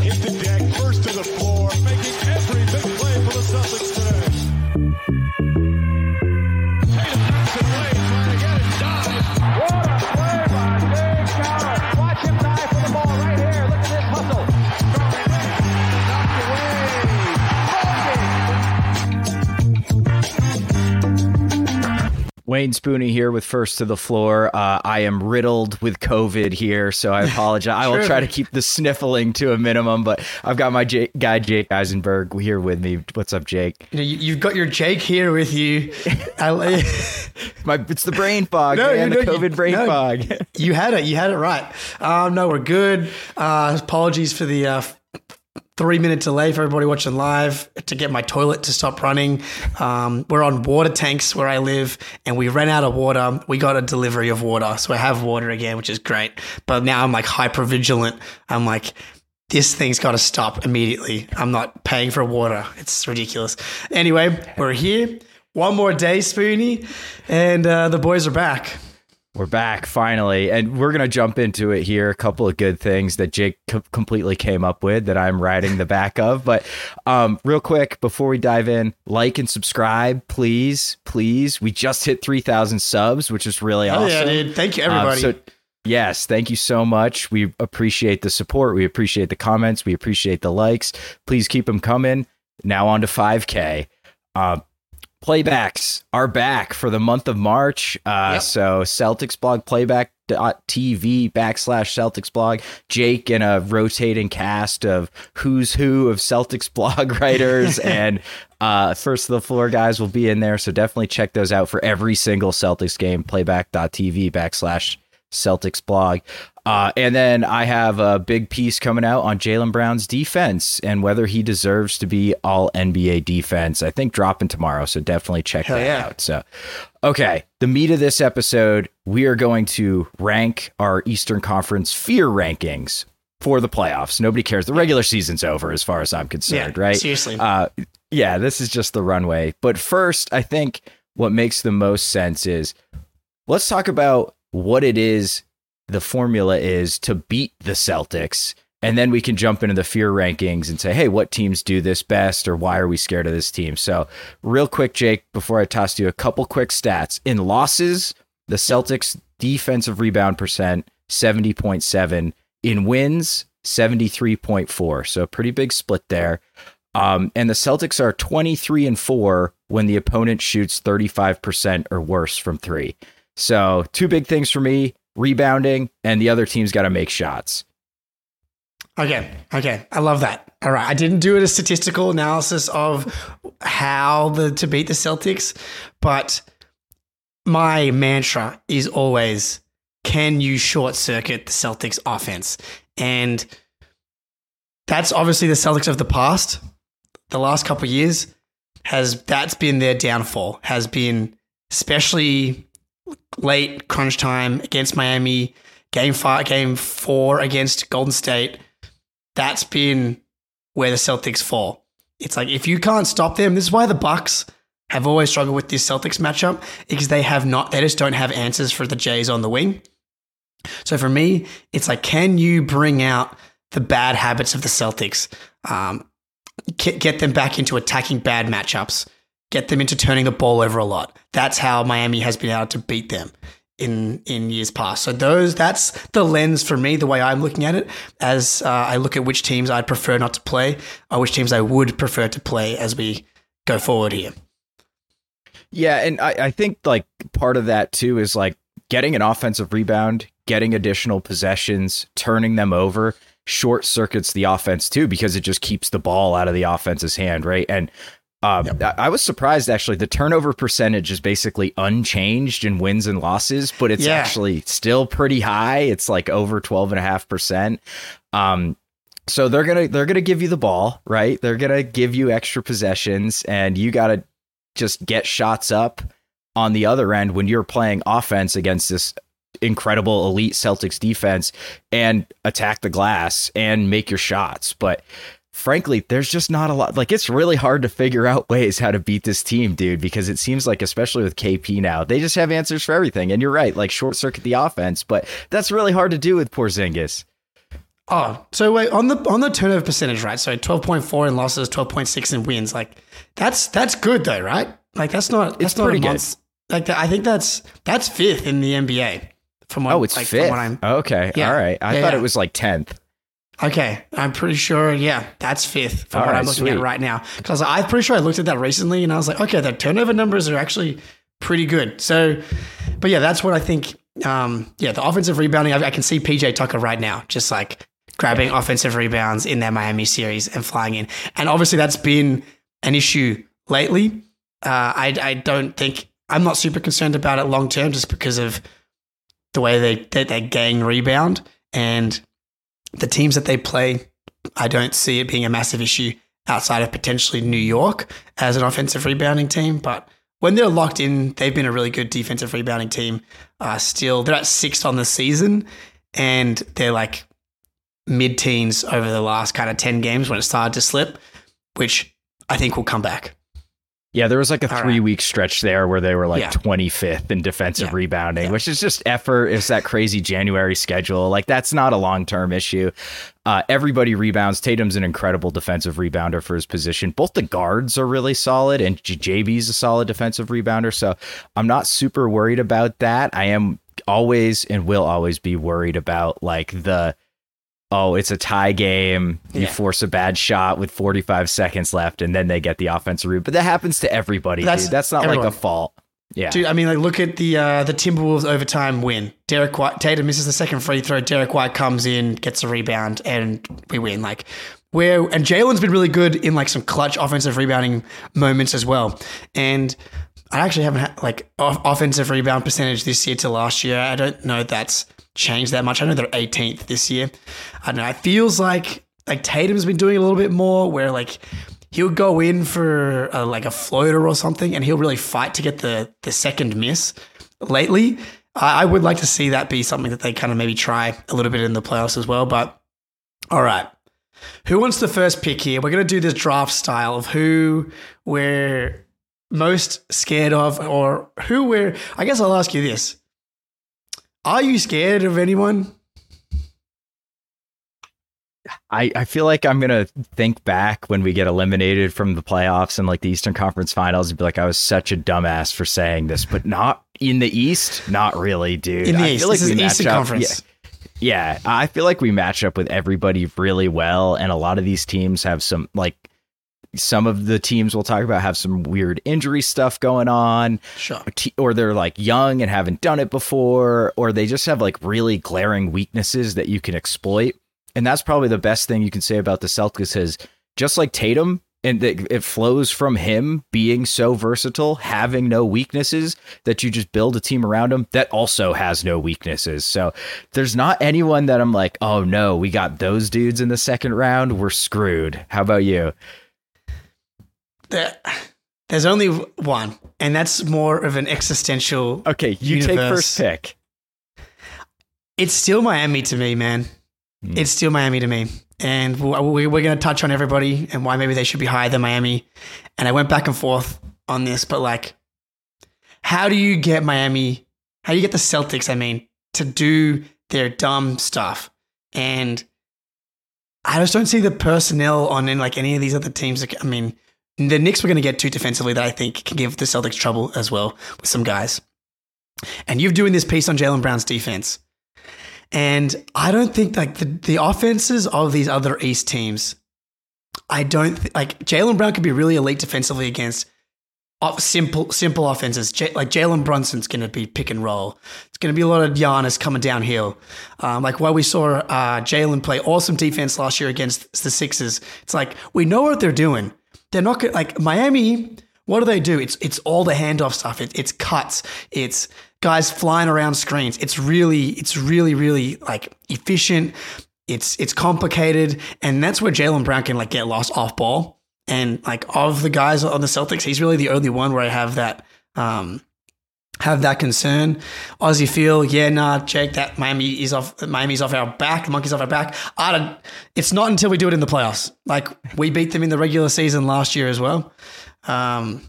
hit the deck, first to the floor, Wayne Spooney here with First to the Floor. Uh, I am riddled with COVID here, so I apologize. I will try to keep the sniffling to a minimum, but I've got my guy Jake Eisenberg here with me. What's up, Jake? You you've got your Jake here with you. My, it's the brain fog, No, man. the know, you- COVID brain no. fog. you had it. You had it right. Um, no, we're good. Uh, apologies for the uh, three minute delay for everybody watching live to get my toilet to stop running. Um, we're on water tanks where I live, and we ran out of water. We got a delivery of water, so I have water again, which is great. But now I'm like hyper vigilant. I'm like. This thing's got to stop immediately. I'm not paying for water. It's ridiculous. Anyway, we're here. One more day, Spooney, and uh, the boys are back. We're back finally, and we're gonna jump into it here. A couple of good things that Jake co- completely came up with that I'm riding the back of. But um, real quick before we dive in, like and subscribe, please, please. We just hit three thousand subs, which is really Oh, awesome. yeah, dude. Thank you, Um, everybody. so yes, thank you so much. We appreciate the support. We appreciate the comments. We appreciate the likes. Please keep them coming. Now on to 5K. Uh, playbacks are back for the month of March. Uh, Yep. So Celtics blog playback.tv backslash Celtics blog. Jake and a rotating cast of who's who of Celtics blog writers and uh, first of the floor guys will be in there. So definitely check those out for every single Celtics game. Playback.tv backslash Celtics blog. Uh, and then I have a big piece coming out on Jaylen Brown's defense and whether he deserves to be all NBA defense. I think dropping tomorrow. So definitely check Hell that yeah. out. So, okay. The meat of this episode, we are going to rank our Eastern Conference fear rankings for the playoffs. Nobody cares. The regular season's over as far as I'm concerned, Yeah, right? seriously. Uh, yeah, this is just the runway. But first, I think what makes the most sense is let's talk about what it is the formula is to beat the Celtics. And then we can jump into the fear rankings and say, hey, what teams do this best or why are we scared of this team? So, real quick, Jake, before I toss to you a couple quick stats. In losses, the Celtics defensive rebound percent, 70.7. In wins, 73.4. So, a pretty big split there. Um, and the Celtics are 23 and 4 when the opponent shoots 35% or worse from three. So, two big things for me rebounding, and the other team's got to make shots. Okay. Okay. I love that. All right. I didn't do a statistical analysis of how the to beat the Celtics, but my mantra is always can you short circuit the Celtics offense? And that's obviously the Celtics of the past. The last couple years has that's been their downfall. Has been especially late crunch time against Miami, game five, game four against Golden State. That's been where the Celtics fall. It's like if you can't stop them, this is why the Bucks have always struggled with this Celtics matchup because they have not, they just don't have answers for the Jays on the wing. So for me, it's like, can you bring out the bad habits of the Celtics? Um, get, get them back into attacking bad matchups, get them into turning the ball over a lot. That's how Miami has been able to beat them in in years past. So those that's the lens for me, the way I'm looking at it, as uh, I look at which teams I'd prefer not to play, or which teams I would prefer to play as we go forward here. Yeah, and I, I think like part of that too is like getting an offensive rebound, getting additional possessions, turning them over, short circuits the offense too because it just keeps the ball out of the offense's hand, right? And um, I, I was surprised actually. The turnover percentage is basically unchanged in wins and losses, but it's Yeah. actually still pretty high. It's like over twelve and a half percent. Um, so they're gonna they're gonna give you the ball, right? They're gonna give you extra possessions, and you gotta just get shots up on the other end when you're playing offense against this incredible elite Celtics defense and attack the glass and make your shots. But frankly, there's just not a lot. Like, it's really hard to figure out ways how to beat this team, dude, because it seems like, especially with KP now, they just have answers for everything. And you're right, like short circuit the offense, but that's really hard to do with Porzingis. Oh, so wait on the on the turnover percentage, right? So twelve point four in losses, twelve point six in wins. Like that's that's good though, right? Like that's not that's It's not pretty a good. month. Like I think that's that's fifth in the NBA. From what, Oh, it's like, from fifth. what I'm- okay, Yeah. all right. I Yeah, thought yeah. it was like tenth. Okay, I'm pretty sure. Yeah, that's fifth from All what right, I'm looking sweet. at right now. Because I'm pretty sure I looked at that recently, and I was like, okay, the turnover numbers are actually pretty good. So, but yeah, that's what I think. Um, yeah, the offensive rebounding. I, I can see PJ Tucker right now, just like grabbing offensive rebounds in their Miami series and flying in. And obviously, that's been an issue lately. Uh, I, I don't think I'm not super concerned about it long term, just because of the way they they, they gang rebound and the teams that they play. I don't see it being a massive issue outside of potentially New York as an offensive rebounding team, but when they're locked in, they've been a really good defensive rebounding team. Uh, still, they're at sixth on the season, and they're like mid teens over the last kind of 10 games when it started to slip, which I think will come back. Yeah, there was like a All right. three week stretch there where they were like Yeah. 25th in defensive Yeah. rebounding, Yeah. which is just effort. It's that crazy January schedule. Like, that's not a long term issue. Uh, everybody rebounds. Tatum's an incredible defensive rebounder for his position. Both the guards are really solid, and JB's a solid defensive rebounder. So I'm not super worried about that. I am always and will always be worried about like the oh, it's a tie game. You Yeah. force a bad shot with 45 seconds left, and then they get the offensive rebound. But that happens to everybody. That's dude. That's not like a fault. Yeah. Dude, I mean, like, look at the uh, the Timberwolves overtime win. Derrick White, Tatum misses the second free throw. Derrick White comes in, gets a rebound, and we win. Like, where and Jalen's been really good in like some clutch offensive rebounding moments as well. And I actually haven't had like off- offensive rebound percentage this year to last year. I don't know that's changed that much. I know they're 18th this year. I don't know. It feels like like Tatum's been doing a little bit more where like he'll go in for a, like a floater or something and he'll really fight to get the the second miss. Lately, I I would like to see that be something that they kind of maybe try a little bit in the playoffs as well. But all right. Who wants the first pick here? We're going to do this draft style of who we're most scared of, or who we're. I guess I'll ask you this: Are you scared of anyone? I, I feel like I'm gonna think back when we get eliminated from the playoffs and like the Eastern Conference Finals and be like, I was such a dumbass for saying this, but not in the East, not really, dude. In the I East, feel like this is Eastern up- Conference. Yeah, yeah, I feel like we match up with everybody really well, and a lot of these teams have some like some of the teams we'll talk about have some weird injury stuff going on Sure. or they're like young and haven't done it before, or they just have like really glaring weaknesses that you can exploit. And that's probably the best thing you can say about the Celtics is just like Tatum, and it, it flows from him being so versatile, having no weaknesses, that you just build a team around him that also has no weaknesses. So there's not anyone that I'm like, oh no, we got those dudes in the second round, we're screwed. How about you? There, there's only one, and that's more of an existential. Okay, you take Universe. first pick. It's still Miami to me, man. Hmm. It's still Miami to me. And we- we're going to touch on everybody and why maybe they should be higher than Miami. And I went back and forth on this, but like, how do you get Miami, how do you get the Celtics, I mean, to do their dumb stuff? And I just don't see the personnel on in like any of these other teams. I mean, the Knicks we're going to get to defensively that I think can give the Celtics trouble as well with some guys. And you're doing this piece on Jaylen Brown's defense. And I don't think like the, the offenses of these other East teams, I don't th- like Jaylen Brown could be really elite defensively against simple simple offenses. J- like Jalen Brunson's going to be pick and roll. It's going to be a lot of Giannis coming downhill. Um, like while we saw uh, Jalen play awesome defense last year against the Sixers, it's like we know what they're doing. They're not like Miami. What do they do? It's it's all the handoff stuff. It, it's cuts. It's guys flying around screens. It's really it's really really like efficient. It's it's complicated, and that's where Jaylen Brown can like get lost off ball. And like of the guys on the Celtics, he's really the only one where I have that um, have that concern. Aussie feel, yeah, nah, Jake, that Miami is off. Miami's off our back. Monkey's off our back. I don't. It's not until we do it in the playoffs. Like we beat them in the regular season last year as well. Um,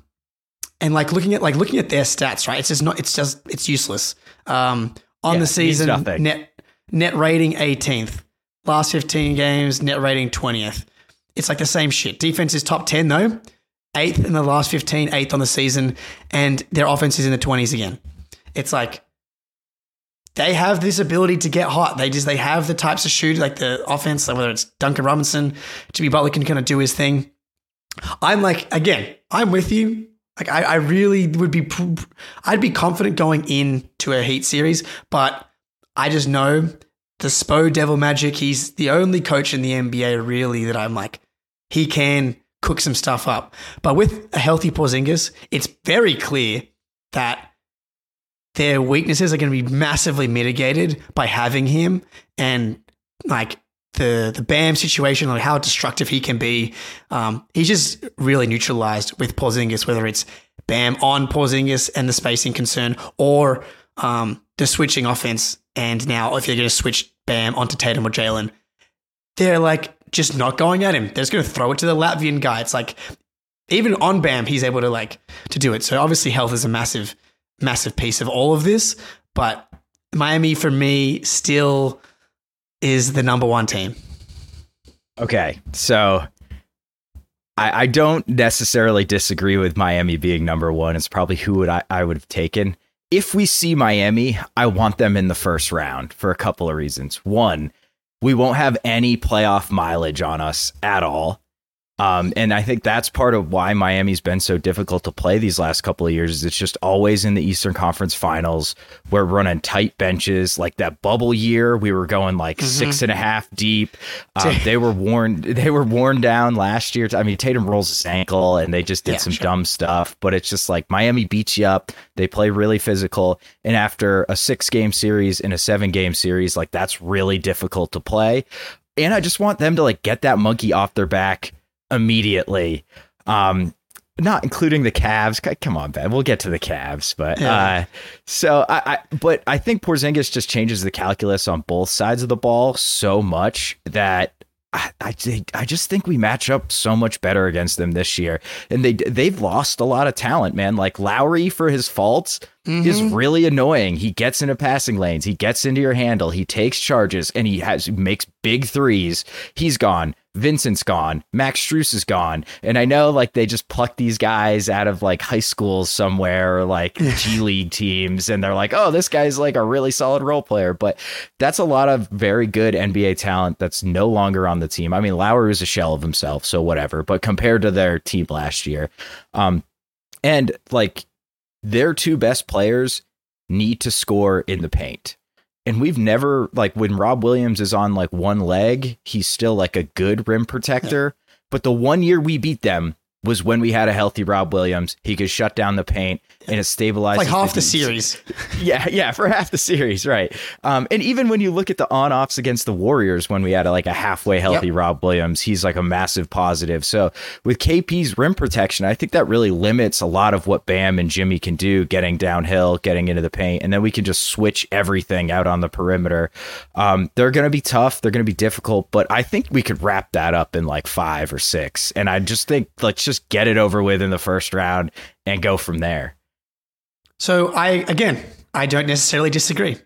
and like looking at like looking at their stats, right? It's just not. It's just it's useless. Um, on Yeah, the season, net net rating 18th. last 15 games, net rating 20th. It's like the same shit. Defense is top 10 though, eighth in the last 15, eighth on the season, and their offense is in the 20s again. It's like they have this ability to get hot. They just they have the types of shoot like the offense, like whether it's Duncan Robinson, Jimmy Butler can kind of do his thing. I'm like again, I'm with you. Like I, I really would be, I'd be confident going into a Heat series, but I just know the Spo Devil Magic. He's the only coach in the NBA really that I'm like, he can cook some stuff up. But with a healthy Porzingis, it's very clear that their weaknesses are going to be massively mitigated by having him and like the the Bam situation, like how destructive he can be. Um, he's just really neutralized with Porzingis, whether it's Bam on Porzingis and the spacing concern, or um, the switching offense. And now, if you're going to switch Bam onto Tatum or Jalen, they're like just not going at him. They're just going to throw it to the Latvian guy. It's like even on Bam, he's able to like to do it. So obviously, health is a massive, massive piece of all of this. But Miami, for me, still is the number one team. Okay, so I, I don't necessarily disagree with Miami being number one. It's probably who would I, I would have taken. If we see Miami, I want them in the first round for a couple of reasons. One, we won't have any playoff mileage on us at all. Um, and I think that's part of why Miami's been so difficult to play these last couple of years. Is it's just always in the Eastern Conference Finals. We're running tight benches. Like that bubble year, we were going like mm-hmm. six and a half deep. Um, they were worn. They were worn down last year. I mean, Tatum rolls his ankle, and they just did yeah, some sure. dumb stuff. But it's just like Miami beats you up. They play really physical, and after a six game series and a seven game series, like that's really difficult to play. And I just want them to like get that monkey off their back immediately. Um, not including the Cavs. Come on, Ben. We'll get to the Cavs, but yeah. uh, so I, I, but I think Porzingis just changes the calculus on both sides of the ball so much that I, I, I just think we match up so much better against them this year, and they they've lost a lot of talent, man. Like Lowry for his faults mm-hmm. is really annoying. He gets into passing lanes, he gets into your handle, he takes charges, and he has makes big threes. He's gone. Vincent's gone, Max Strus is gone, and I know like they just pluck these guys out of like high schools somewhere or like G League teams, and they're like, oh, this guy's like a really solid role player, but that's a lot of very good NBA talent that's no longer on the team. I mean, Lowry is a shell of himself, so whatever, but compared to their team last year, um, and like their two best players need to score in the paint and we've never like when Rob Williams is on like one leg, he's still like a good rim protector. Yeah. But the one year we beat them, was when we had a healthy Rob Williams. He could shut down the paint and it stabilized like half the, the series. yeah, yeah, for half the series, right? Um, and even when you look at the on-offs against the Warriors, when we had a, like a halfway healthy yep. Rob Williams, he's like a massive positive. So with KP's rim protection, I think that really limits a lot of what Bam and Jimmy can do, getting downhill, getting into the paint, and then we can just switch everything out on the perimeter. Um, they're going to be tough. They're going to be difficult, but I think we could wrap that up in like five or six. And I just think let's just get it over with in the first round and go from there. So I again, I don't necessarily disagree.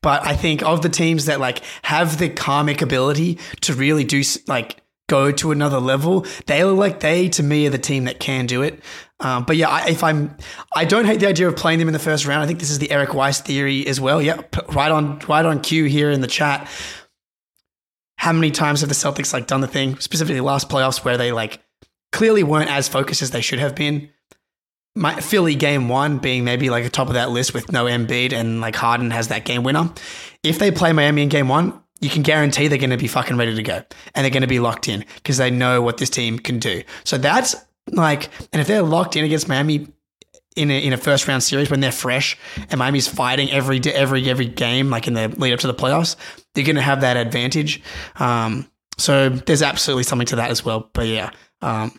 But I think of the teams that like have the karmic ability to really do like go to another level, they are like they to me are the team that can do it. Um, but yeah, I, if I'm, I don't hate the idea of playing them in the first round. I think this is the Eric Weiss theory as well. Yeah, right on, right on cue here in the chat. How many times have the Celtics like done the thing, specifically last playoffs, where they like clearly weren't as focused as they should have been? My Philly game one being maybe like a top of that list with no Embiid and like Harden has that game winner. If they play Miami in game one, you can guarantee they're going to be fucking ready to go and they're going to be locked in because they know what this team can do. So that's like, and if they're locked in against Miami in a, in a first round series when they're fresh and Miami's fighting every every every game like in the lead up to the playoffs, they're going to have that advantage. Um, so there's absolutely something to that as well. But yeah, um,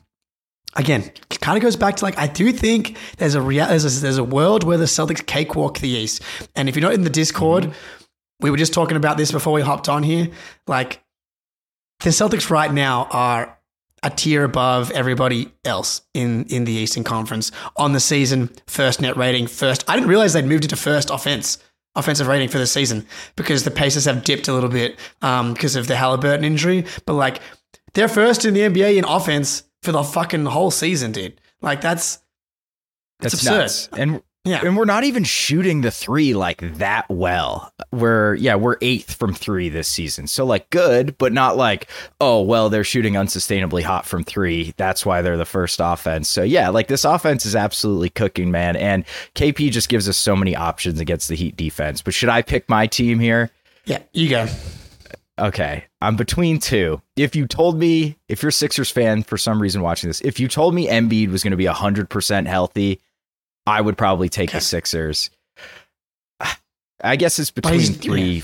again, kind of goes back to like I do think there's a real there's a, there's a world where the Celtics cakewalk the East, and if you're not in the Discord, mm-hmm. we were just talking about this before we hopped on here. Like the Celtics right now are a tier above everybody else in in the Eastern Conference on the season. First net rating, first. I didn't realize they'd moved into first offense offensive rating for the season because the Pacers have dipped a little bit um, because of the Halliburton injury. But like they're first in the NBA in offense for the fucking whole season, dude. Like that's That's absurd. nuts. And yeah. and we're not even shooting the three like that well. We're yeah, we're eighth from three this season. So like good, but not like, oh well, they're shooting unsustainably hot from three. That's why they're the first offense. So yeah, like this offense is absolutely cooking, man. And KP just gives us so many options against the Heat defense. But should I pick my team here? Yeah, you go. Okay, I'm between two. If you told me, if you're a Sixers fan for some reason watching this, if you told me Embiid was going to be 100% healthy, I would probably take Okay. the Sixers. I guess it's between three.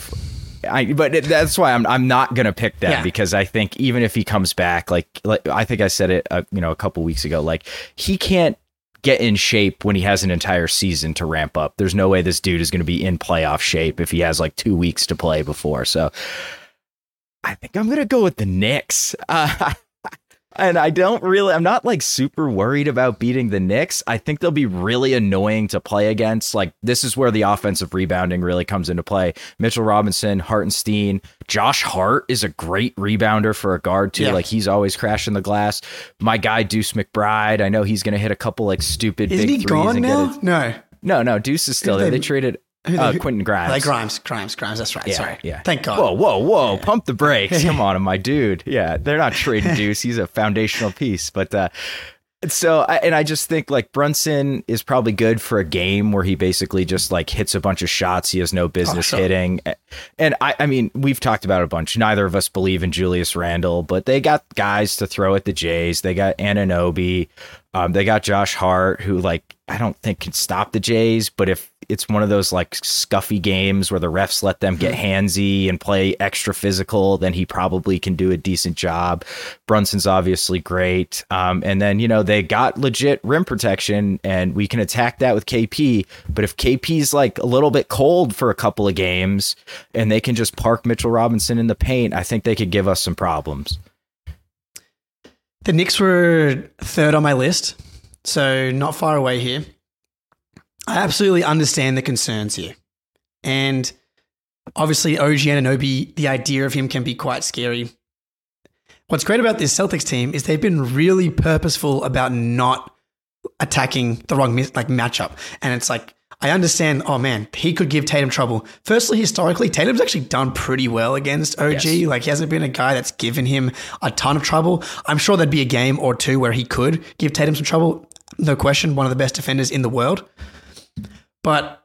I, but it- that's why I'm I'm not gonna pick them Yeah. because I think even if he comes back, like like I think I said it, uh, you know, a couple weeks ago, like he can't get in shape when he has an entire season to ramp up. There's no way this dude is going to be in playoff shape if he has like two weeks to play before. So I think I'm gonna go with the Knicks. Uh, and I don't really, I'm not like super worried about beating the Knicks. I think they'll be really annoying to play against. Like this is where the offensive rebounding really comes into play. Mitchell Robinson, Hartenstein, Josh Hart is a great rebounder for a guard too. Yeah. Like he's always crashing the glass. My guy Deuce McBride, I know he's gonna hit a couple like stupid Isn't big he threes gone now? No. No, no, Deuce is still there. they- They traded who uh, Quentin Grimes. Like Grimes, Grimes, Grimes. That's right. Yeah, Sorry. yeah. Thank God. Whoa, whoa, whoa! Pump the brakes! Come on, my dude. Yeah, they're not trading Deuce. He's a foundational piece. But uh, so, I, and I just think like Brunson is probably good for a game where he basically just like hits a bunch of shots he has no business sure. hitting. And I, I mean, we've talked about it a bunch. Neither of us believe in Julius Randle, but they got guys to throw at the Jays. They got Anunoby. Um, they got Josh Hart, who like I don't think can stop the Jays, but if it's one of those like scuffy games where the refs let them get handsy and play extra physical, then he probably can do a decent job. Brunson's obviously great, um, and then you know they got legit rim protection, and we can attack that with KP. But if KP's like a little bit cold for a couple of games, and they can just park Mitchell Robinson in the paint, I think they could give us some problems. The Knicks were third on my list, so not far away here. I absolutely understand the concerns here. And obviously, OG Anunoby, the idea of him can be quite scary. What's great about this Celtics team is they've been really purposeful about not attacking the wrong like matchup. And it's like, I understand, oh man, he could give Tatum trouble. Firstly, historically, Tatum's actually done pretty well against OG. Yes. Like, he hasn't been a guy that's given him a ton of trouble. I'm sure there'd be a game or two where he could give Tatum some trouble. No question, one of the best defenders in the world. But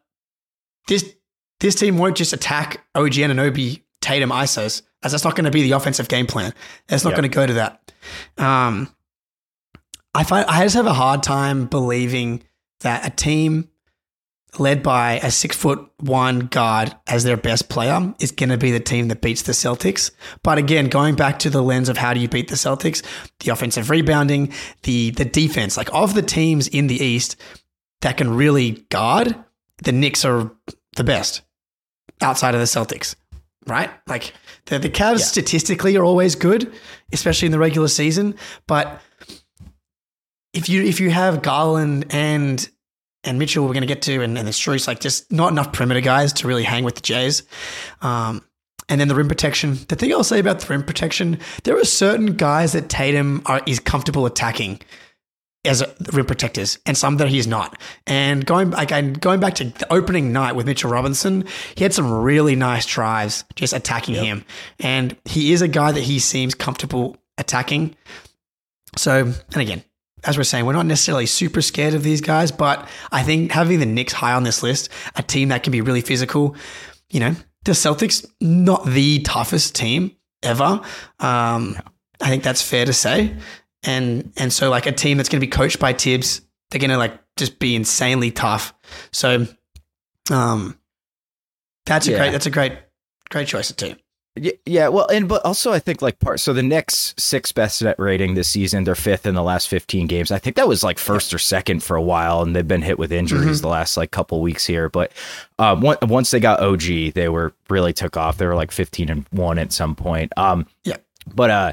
this this team won't just attack OG Anunoby, Tatum ISOs, as that's not going to be the offensive game plan. It's not Yep. going to go to that. Um, I find I just have a hard time believing that a team led by a six foot one guard as their best player is going to be the team that beats the Celtics. But again, going back to the lens of how do you beat the Celtics, the offensive rebounding, the the defense, like of the teams in the East that can really guard, the Knicks are the best outside of the Celtics, right? Like the the Cavs statistically are always good, especially in the regular season, but if you if you have Garland and and Mitchell, we're going to get to, and, and the Strus, like just not enough perimeter guys to really hang with the Jays. Um, and then the rim protection. The thing I'll say about the rim protection, there are certain guys that Tatum are, is comfortable attacking as a, rim protectors, and some that he's not. And going like and going back to the opening night with Mitchell Robinson, he had some really nice drives just attacking him, and he is a guy that he seems comfortable attacking. So, and again, as we're saying, we're not necessarily super scared of these guys, but I think having the Knicks high on this list, a team that can be really physical, you know, the Celtics, not the toughest team ever. Um, I think that's fair to say. And and so like a team that's going to be coached by Thibs, they're going to like just be insanely tough. So, um, that's a Yeah. great that's a great great choice of team. Yeah, yeah, well, and but also I think like part. So the Knicks sixth best net rating this season. They're fifth in the last fifteen games. I think that was like first or second for a while, and they've been hit with injuries the last like couple weeks here. But um, on- once they got OG, they were really took off. They were like fifteen and one at some point. Um, Yeah. but uh,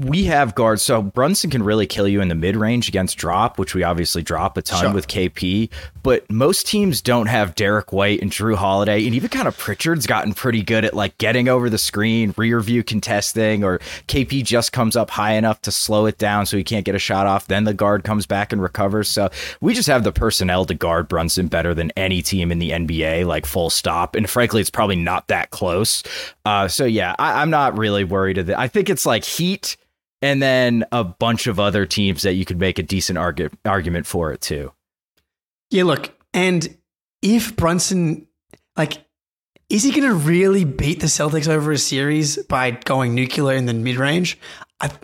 we have guards. So Brunson can really kill you in the mid range against drop, which we obviously drop a ton Sure. with KP. But most teams don't have Derrick White and Jrue Holiday, and even kind of Pritchard's gotten pretty good at like getting over the screen, rear view contesting, or KP just comes up high enough to slow it down so he can't get a shot off. Then the guard comes back and recovers. So we just have the personnel to guard Brunson better than any team in the NBA, like full stop. And frankly, it's probably not that close. Uh, so yeah, I, I'm not really worried. Of that. I think it's like Heat and then a bunch of other teams that you could make a decent argu- argument for it too. Yeah, look, and if Brunson, like, is he going to really beat the Celtics over a series by going nuclear in the mid range?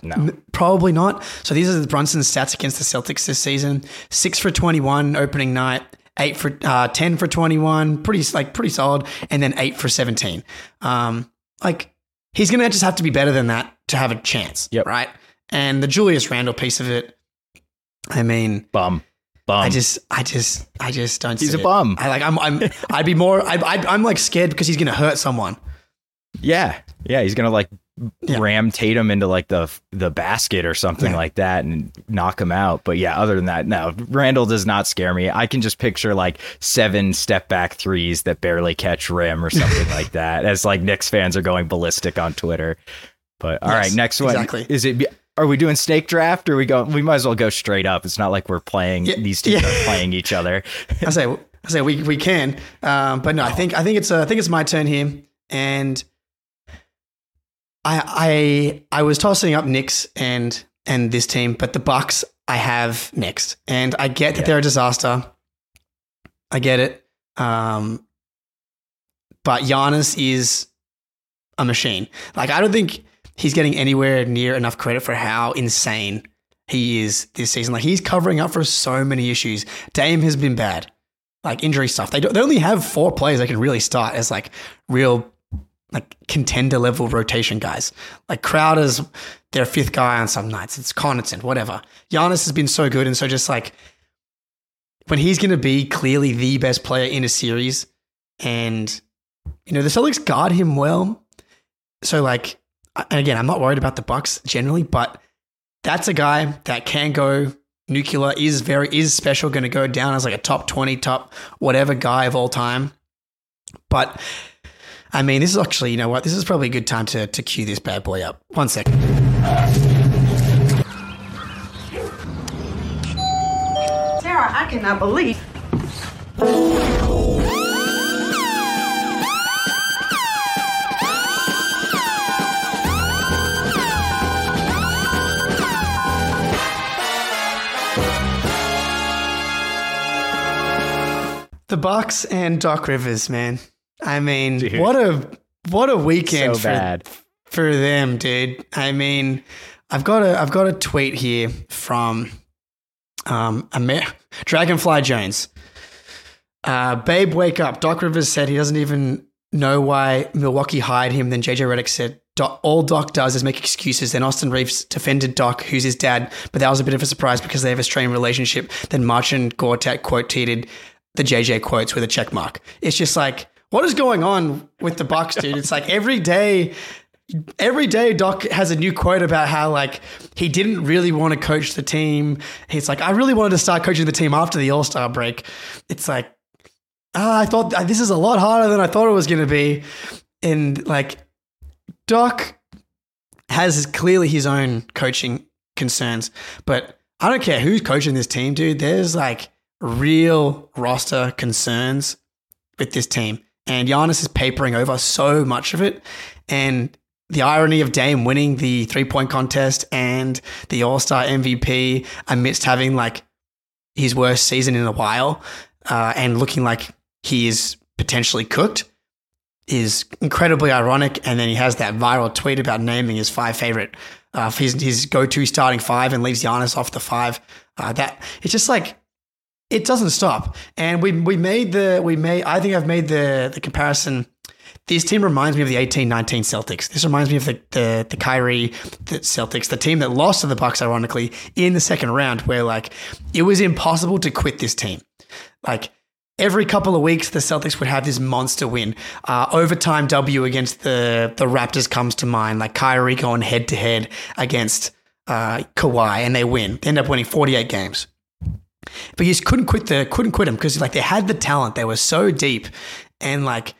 No. m- probably not. So these are the Brunson stats against the Celtics this season: six for twenty-one opening night, eight for uh, ten for twenty-one, pretty like pretty solid, and then eight for seventeen. Um, like he's going to just have to be better than that to have a chance, Yep. right? And the Julius Randle piece of it, I mean, Bum, bum. I just, I just, I just don't. He's a it. bum. I like. I'm. I'm. I'd be more. I, I, I'm like scared because he's gonna hurt someone. yeah, yeah. He's gonna like Yeah. ram Tatum into like the the basket or something Yeah. like that and knock him out. But yeah, other than that, no. Randle does not scare me. I can just picture like seven step back threes that barely catch rim or something like that. As like Knicks fans are going ballistic on Twitter. But all right, Yes, next one exactly. is it. Are we doing snake draft or we go? We might as well go straight up. It's not like we're playing. Yeah, these teams yeah. are playing each other. I say. I say we we can. Um, but no, I think I think it's uh, I think it's my turn here, and I I I was tossing up Knicks and and this team, but the Bucks I have next, and I get that Yeah. they're a disaster. I get it. Um, but Giannis is a machine. Like I don't think he's getting anywhere near enough credit for how insane he is this season. Like he's covering up for so many issues. Dame has been bad, like injury stuff. They don't, they only have four players they can really start as like real like contender level rotation guys. Like Crowder's their fifth guy on some nights. It's Connaughton, whatever. Giannis has been so good, and so just like when he's going to be clearly the best player in a series, and you know the Celtics guard him well. So like, and again, I'm not worried about the Bucks generally, but that's a guy that can go nuclear. Is very is special. Going to go down as like a top twenty, top whatever guy of all time. But I mean, this is actually, you know what? This is probably a good time to to cue this bad boy up. One second. Sarah, I cannot believe. The Bucks and Doc Rivers, man. I mean, Dude. what a what a weekend so for, bad. for them, dude. I mean, I've got a I've got a tweet here from um Amer- Dragonfly Jones. Uh, Babe, wake up. Doc Rivers said he doesn't even know why Milwaukee hired him. Then JJ Redick said Doc, all Doc does is make excuses. Then Austin Reeves defended Doc, who's his dad, but that was a bit of a surprise because they have a strained relationship. Then Marcin Gortat quote tweeted the JJ quotes with a check mark. It's just like, what is going on with the Bucks, dude? It's like every day every day Doc has a new quote about how like he didn't really want to coach the team. He's like, I really wanted to start coaching the team after the All Star break. It's like, ah, I thought this is a lot harder than I thought it was going to be, and like Doc has clearly his own coaching concerns, but I don't care who's coaching this team, dude. There's like real roster concerns with this team. And Giannis is papering over so much of it. And the irony of Dame winning the three point contest and the All Star MVP amidst having like his worst season in a while uh, and looking like he is potentially cooked is incredibly ironic. And then he has that viral tweet about naming his five favorite, uh, his, his go to starting five and leaves Giannis off the five. Uh, that it's just like it doesn't stop. And we we made the we made I think I've made the the comparison. This team reminds me of the 18-19 Celtics. This reminds me of the the the Kyrie the Celtics, the team that lost to the Bucks ironically in the second round where like it was impossible to quit this team. Like every couple of weeks the Celtics would have this monster win. Uh, overtime W against the the Raptors comes to mind, like Kyrie going head to head against uh, Kawhi, and they win. They end up winning 48 games. But you just couldn't quit the couldn't quit them because like they had the talent. They were so deep, and like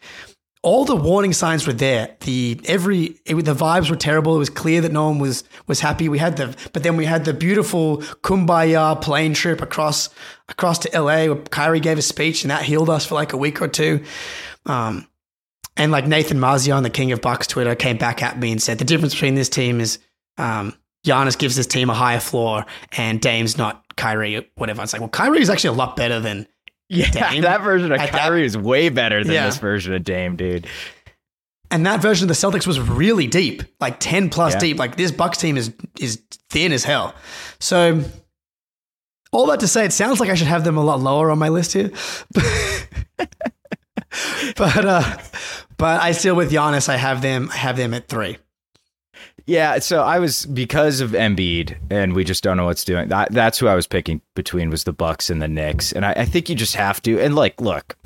all the warning signs were there. The every it, the vibes were terrible. It was clear that no one was was happy. We had the but then we had the beautiful kumbaya plane trip across across to LA where Kyrie gave a speech and that healed us for like a week or two. Um, and like Nathan Marzion, the king of Bucks Twitter, came back at me and said the difference between this team is um, Giannis gives his team a higher floor and Dame's not Kyrie, whatever. It's like, well, Kyrie is actually a lot better than Yeah, Dame that version of at Kyrie is way better than Yeah. this version of Dame, dude. And that version of the Celtics was really deep, like 10 plus Yeah. deep. Like this Bucks team is is thin as hell. So all that to say, it sounds like I should have them a lot lower on my list here. but uh but I still with Giannis, I have them I have them at three. Yeah, so I was because of Embiid, and we just don't know what's doing. That, that's who I was picking between was the Bucks and the Knicks, and I, I think you just have to. And like, look,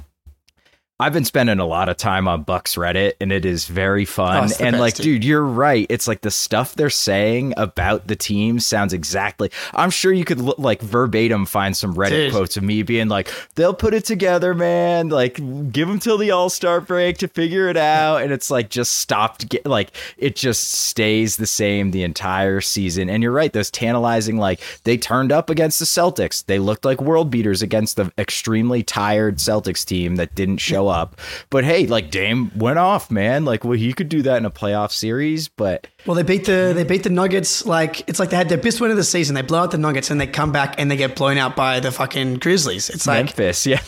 I've been spending a lot of time on Bucks Reddit, and it is very Oh, fun. the and like, dude. dude, you're right. It's like the stuff they're saying about the team sounds exactly. I'm sure you could look, like verbatim find some Reddit Dude. quotes of me being like, "They'll put it together, man. Like, give them till the All Star break to figure it out." And it's like just stopped. Get, like, it just stays the same the entire season. And you're right. Those tantalizing, like, they turned up against the Celtics. They looked like world beaters against the extremely tired Celtics team that didn't show up. But hey, like Dame went off, man. Like, well, he could do that in a playoff series, but Well, they beat the they beat the Nuggets like it's like they had their best win of the season. They blow out the Nuggets and they come back and they get blown out by the fucking Grizzlies. It's like Memphis, yeah.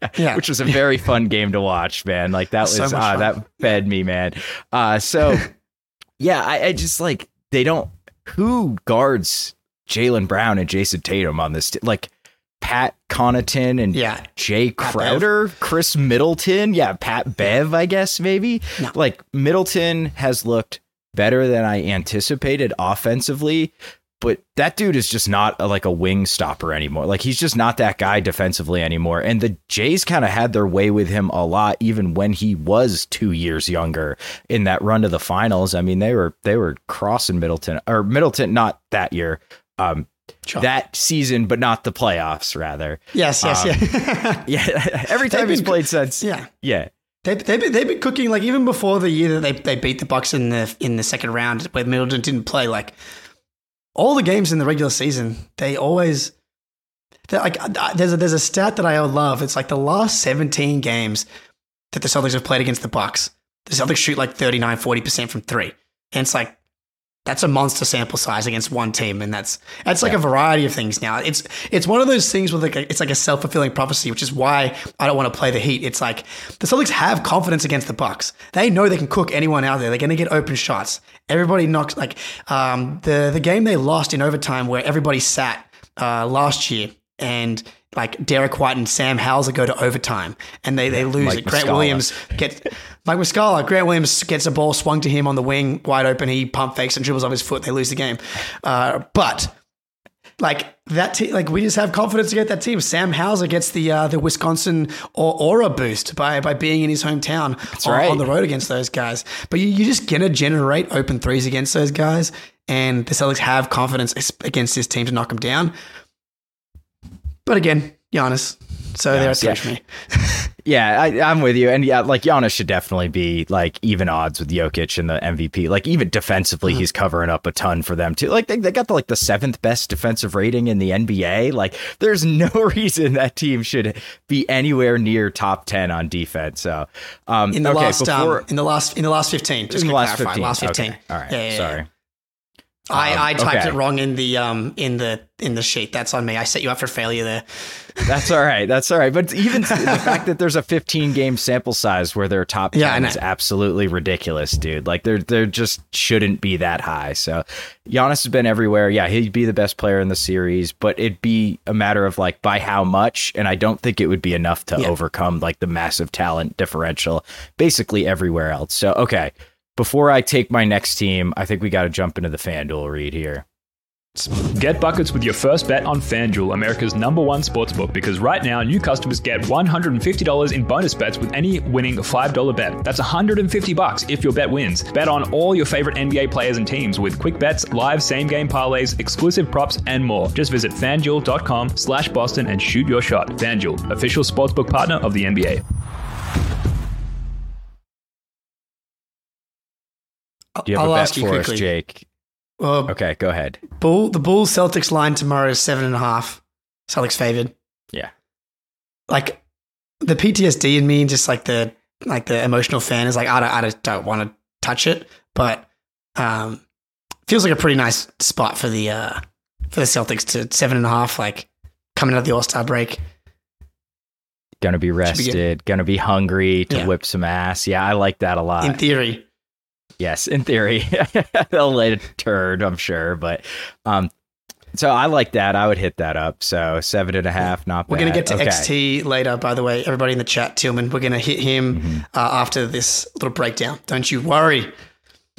yeah. Yeah. Which was a very fun game to watch, man. Like that was So uh, that fed me, man. Uh so yeah, I, I just like they don't who guards Jaylen Brown and Jayson Tatum on this like Pat Connaughton and Yeah. Jae Crowder, Khris Middleton, yeah, Pat Bev, I guess maybe. No. Like Middleton has looked better than I anticipated offensively, but that dude is just not a, like a wing stopper anymore. Like he's just not that guy defensively anymore. And the Jays kind of had their way with him a lot, even when he was two years younger in that run to the finals. I mean, they were they were crossing Middleton or Middleton, not that year. Um, Sure. that season, but not the playoffs, rather. yes, yes, Um, yeah. Yeah, every time They've played since. yeah. yeah, They, they've, been, they've been cooking like even before the year that they, they beat the Bucks in the in the second round where Middleton didn't play like all the games in the regular season they always like uh, there's a, there's a stat that I love it's like the last 17 games that the Celtics have played against the Bucks the Celtics shoot like 39 40% from 3 and it's like that's a monster sample size against one team, and that's that's like a variety of things. Now it's it's one of those things with like a, it's like a self fulfilling prophecy, which is why I don't want to play the Heat. It's like the Celtics have confidence against the Bucks. They know they can cook anyone out there. They're going to get open shots. Everybody knocks like um, the the game they lost in overtime where everybody sat uh, last year and. Like Derrick White and Sam Hauser go to overtime, and they, they lose Mike it. Grant Muscala. Williams gets Mike Muscala. Grant Williams gets a ball swung to him on the wing, wide open. He pump fakes and dribbles off his foot. They lose the game. Uh, but like that, te- like we just have confidence to get that team. Sam Hauser gets the uh, the Wisconsin au- aura boost by by being in his hometown on, right. on the road against those guys. But you, you're just gonna generate open threes against those guys, and the Celtics have confidence against this team to knock them down. But again, Giannis. So they're a Giannis, yeah. me. yeah, I, I'm with you. And yeah, like Giannis should definitely be like even odds with Jokic and the MVP. Like even defensively, Mm-hmm. he's covering up a ton for them too. Like they, they got the, like the seventh best defensive rating in the NBA. Like there's no reason that team should be anywhere near top ten on defense. So um, in the okay, last before, um, in the last in the last fifteen. Just in the last clarify, 15. last fifteen. Okay. All right, yeah, yeah. sorry. I, I Um, typed okay. it wrong in the um in the in the sheet. That's on me. I set you up for failure there. That's all right. That's all right. But even the fact that there's a 15 game sample size where they're top 10 Yeah, I is absolutely ridiculous, dude. Like there there just shouldn't be that high. So Giannis has been everywhere. Yeah, he'd be the best player in the series, but it'd be a matter of like by how much, and I don't think it would be enough to Yeah. overcome like the massive talent differential basically everywhere else. So okay. Before I take my next team, I think we got to jump into the FanDuel read here. Get buckets with your first bet on FanDuel, America's number one sportsbook, because right now new customers get $150 in bonus bets with any winning $5 bet. That's 150 bucks if your bet wins. Bet on all your favorite NBA players and teams with quick bets, live same game parlays, exclusive props, and more. Just visit fanduel.com slash Boston and shoot your shot. FanDuel, official sportsbook partner of the NBA. Do you have I'll a bet ask you for quickly. us, Jake? Well, Okay, go ahead. Bull, the Bulls Celtics line tomorrow is seven and a half. Celtics favored. Yeah. Like the PTSD in me, just like the like the emotional fan is like I don't, I just don't want to touch it, but um, feels like a pretty nice spot for the uh for the Celtics to seven and a half. Like coming out of the All Star break. Gonna be be rested, gonna be hungry to Yeah. whip some ass. Yeah, I like that a lot. in theory, Yes, in theory, they'll let it turd, I'm sure, but um, so I like that. I would hit that up. So seven and a half, not bad. we're gonna get to Okay. XT later. By the way, everybody in the chat, Tillman, we're gonna hit him Mm-hmm. uh, after this little breakdown. Don't you worry.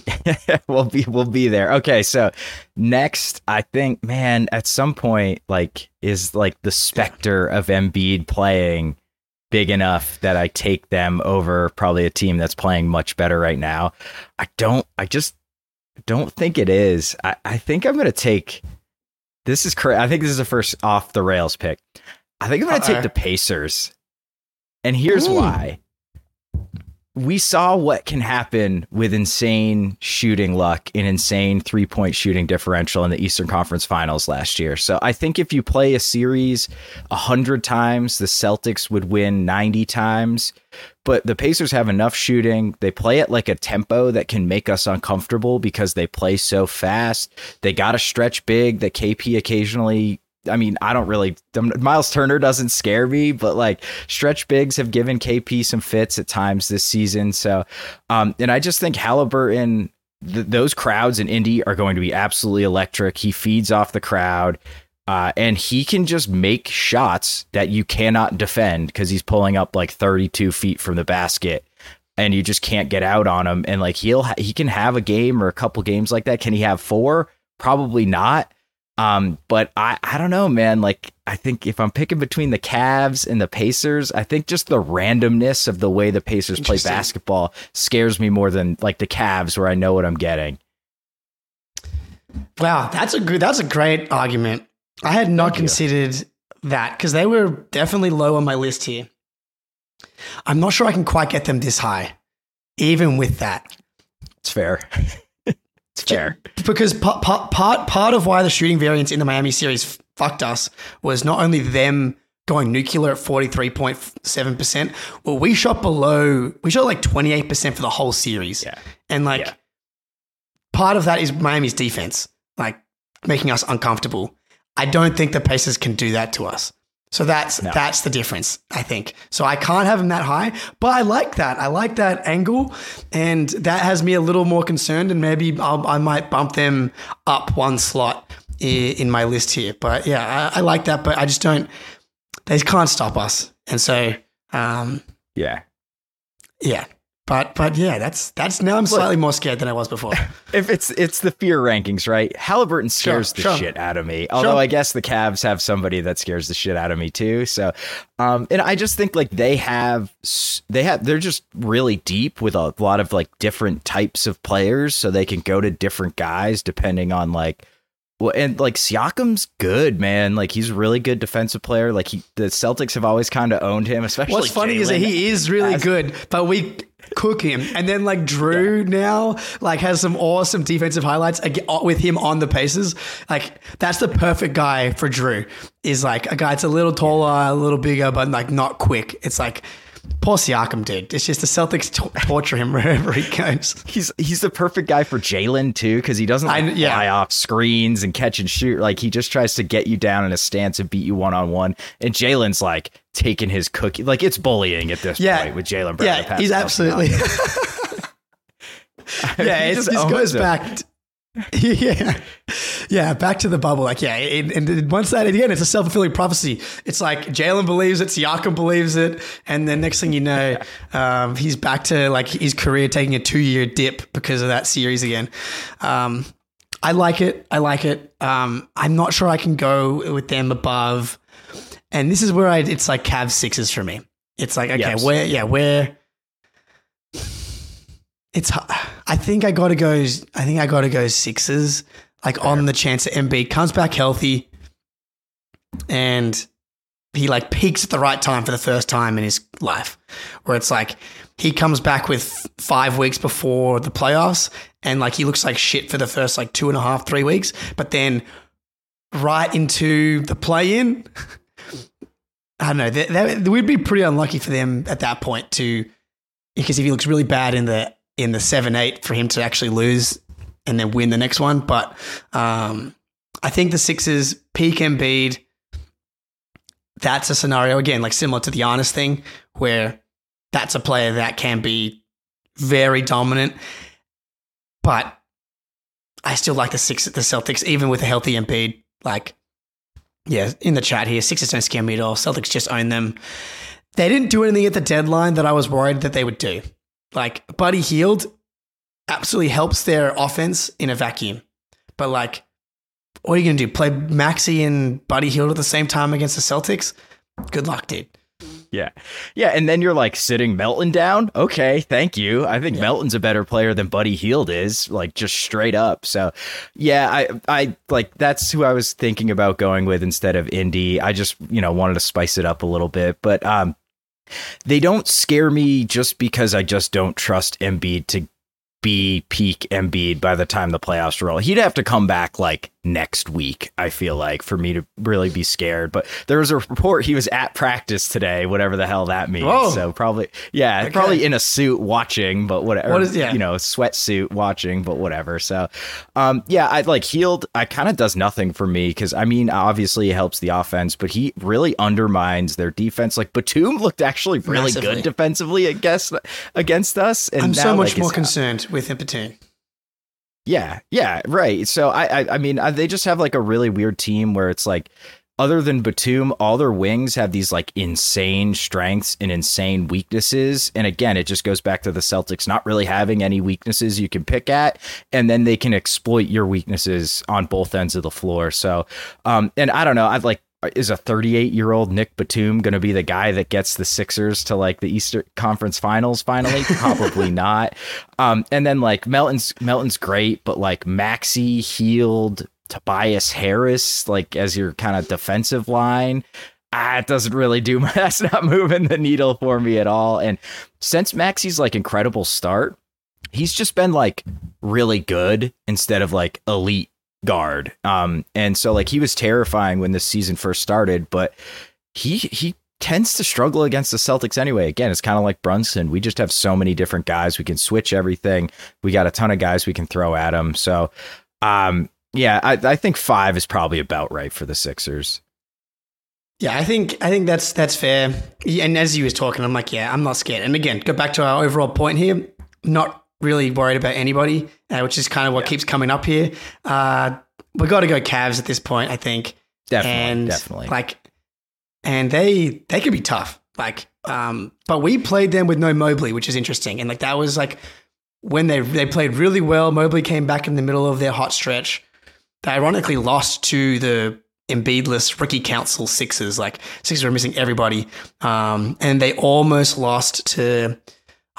we'll be we'll be there. Okay, so next, I think, man, at some point, like, is like the specter of Embiid playing big enough that I take them over probably a team that's playing much better right now. I don't. I just don't think it is. I, I think I'm gonna take. This is correct. I think this is the first off the rails pick. I think I'm gonna take uh-uh. the Pacers, and here's Ooh. why we saw what can happen with insane shooting luck and insane three point shooting differential in the Eastern Conference Finals last year. So I think if you play a series a hundred times, the Celtics would win ninety times. But the Pacers have enough shooting. They play at like a tempo that can make us uncomfortable because they play so fast. They got to stretch big that KP occasionally I mean, I don't really. Miles Turner doesn't scare me, but like stretch bigs have given KP some fits at times this season. So, um, and I just think Halliburton, th- those crowds in Indy are going to be absolutely electric. He feeds off the crowd. Uh, and he can just make shots that you cannot defend because he's pulling up like 32 feet from the basket and you just can't get out on him. And like he'll, ha- he can have a game or a couple games like that. Can he have four? Probably not. Um, but I, I don't know, man. Like, I think if I'm picking between the Cavs and the Pacers, I think just the randomness of the way the Pacers play basketball scares me more than like the Cavs, where I know what I'm getting. Wow, that's a good. That's a great argument. I had not Thank you. considered that because they were definitely low on my list here. I'm not sure I can quite get them this high, even with that. It's fair. it's fair. Because part, part part part of why the shooting variance in the Miami series fucked us was not only them going nuclear at 43.7%, well we shot below we shot like 28% for the whole series. Yeah. And like Yeah. part of that is Miami's defense, like making us uncomfortable. I don't think the Pacers can do that to us. So that's No. that's the difference, I think. So I can't have them that high, but I like that. I like that angle, and that has me a little more concerned. And maybe I'll, I might bump them up one slot in my list here. But yeah, I, I like that. But I just don't. They can't stop us, and so um, Yeah. yeah. But but yeah, that's that's now I'm slightly more scared than I was before. If it's it's the fear rankings, right? Halliburton scares Sure, the sure. shit out of me. Although Sure. I guess the Cavs have somebody that scares the shit out of me too. So, um, and I just think like they have they have they're just really deep with a lot of like different types of players, so they can go to different guys depending on like. Well, and like Siakam's good, man. Like he's a really good defensive player. Like he, the Celtics have always kind of owned him. Especially What's funny is that he is really as- good, but we cook him. And then like Jrue now like has some awesome defensive highlights uh, with him on the Pacers. Like that's the perfect guy for Jrue. Is like a guy that's a little taller, a little bigger, but like not quick. It's like poor Siakam did. It's just the Celtics t- torture him wherever he goes. He's he's the perfect guy for Jaylen too because he doesn't like I- yeah. fly off screens and catch and shoot. Like he just tries to get you down in a stance and beat you one on one. And Jaylen's like taking his cookie. Like it's bullying at this Yeah. point with Jaylen. Yeah, he's absolutely. yeah, He it's, just goes back. t- yeah, yeah, back to the bubble. Like, yeah, and, and once that again, it's a self fulfilling prophecy. It's like Jaylen believes it, Siakam believes it, and then next thing you know, um, he's back to like his career taking a two year dip because of that series again. Um, I like it. I like it. Um, I'm not sure I can go with them above. And this is where I it's like Cavs sixes for me. It's like okay, Yes. where yeah, where it's I think I got to go I think I got to go sixes like on the chance that Embiid comes back healthy and he like peaks at the right time for the first time in his life where it's like he comes back with five weeks before the playoffs and like he looks like shit for the first like two and a half three weeks but then right into the play in i don't know that, that we'd be pretty unlucky for them at that point to because if he looks really bad in the in the 7-8 for him to actually lose and then win the next one but um i think the sixers peak Embiid that's a scenario again, like similar to the honest thing, where that's a player that can be very dominant. But I still like the six the Celtics, even with a healthy Embiid. Like, yeah, in the chat here, Sixers don't scare me at all. Celtics just own them. They didn't do anything at the deadline that I was worried that they would do. Like, Buddy Hield absolutely helps their offense in a vacuum. But like, what are you going to do? Play Maxey and Buddy Hield at the same time against the Celtics? Good luck, dude. Yeah. Yeah. And then you're like sitting Melton down. Okay. Thank you. I think Melton's a better player than Buddy Hield is, like just straight up. So, yeah, I, I like that's who I was thinking about going with instead of Indy. I just, you know, wanted to spice it up a little bit. But, um, they don't scare me just because I just don't trust Embiid to be peak Embiid by the time the playoffs roll. He'd have to come back like next week, I feel like, for me to really be scared. But there was a report he was at practice today, whatever the hell that means. Whoa. So probably, yeah, Okay. probably in a suit watching, but whatever. What is- yeah. You know, sweatsuit watching, but whatever. So, um, yeah, I like Hield. I kind of does nothing for me because I mean, obviously, it helps the offense, but he really undermines their defense. Like Batum looked actually really Massively. good defensively against against us. And I'm so much like, more concerned with Impotune. Yeah, yeah, right. So I, I, I mean, uh, they just have like a really weird team where it's like, other than Batum, all their wings have these like insane strengths and insane weaknesses. And again, it just goes back to the Celtics not really having any weaknesses you can pick at, and then they can exploit your weaknesses on both ends of the floor. So, um, and I don't know, I'd like. Is a 38 year old Nick Batum going to be the guy that gets the Sixers to like the Eastern Conference Finals finally? Probably not. Um, and then like Melton's Melton's great, but like Maxey Hield Tobias Harris, like as your kind of defensive line. Ah, it doesn't really do much. That's not moving the needle for me at all. And since Maxey's like incredible start, he's just been like really good instead of like elite guard. Um, and so like he was terrifying when this season first started, but he he tends to struggle against the Celtics anyway. Again, it's kind of like Brunson. We just have so many different guys. We can switch everything. We got a ton of guys we can throw at him. So, um, yeah, I, I think five is probably about right for the Sixers. Yeah, I think I think that's that's fair. And as you was talking, I'm like, yeah, I'm not scared. And again, go back to our overall point here. Not really worried about anybody, uh, which is kind of what keeps coming up here. Uh, we got to go Cavs at this point, I think. Definitely, and definitely. like, and they they could be tough. Like, um, but we played them with no Mobley, which is interesting. And like that was like when they they played really well. Mobley came back in the middle of their hot stretch. They ironically lost to the Embiidless Ricky Council Sixers. Like Sixers were missing everybody, um, and they almost lost to.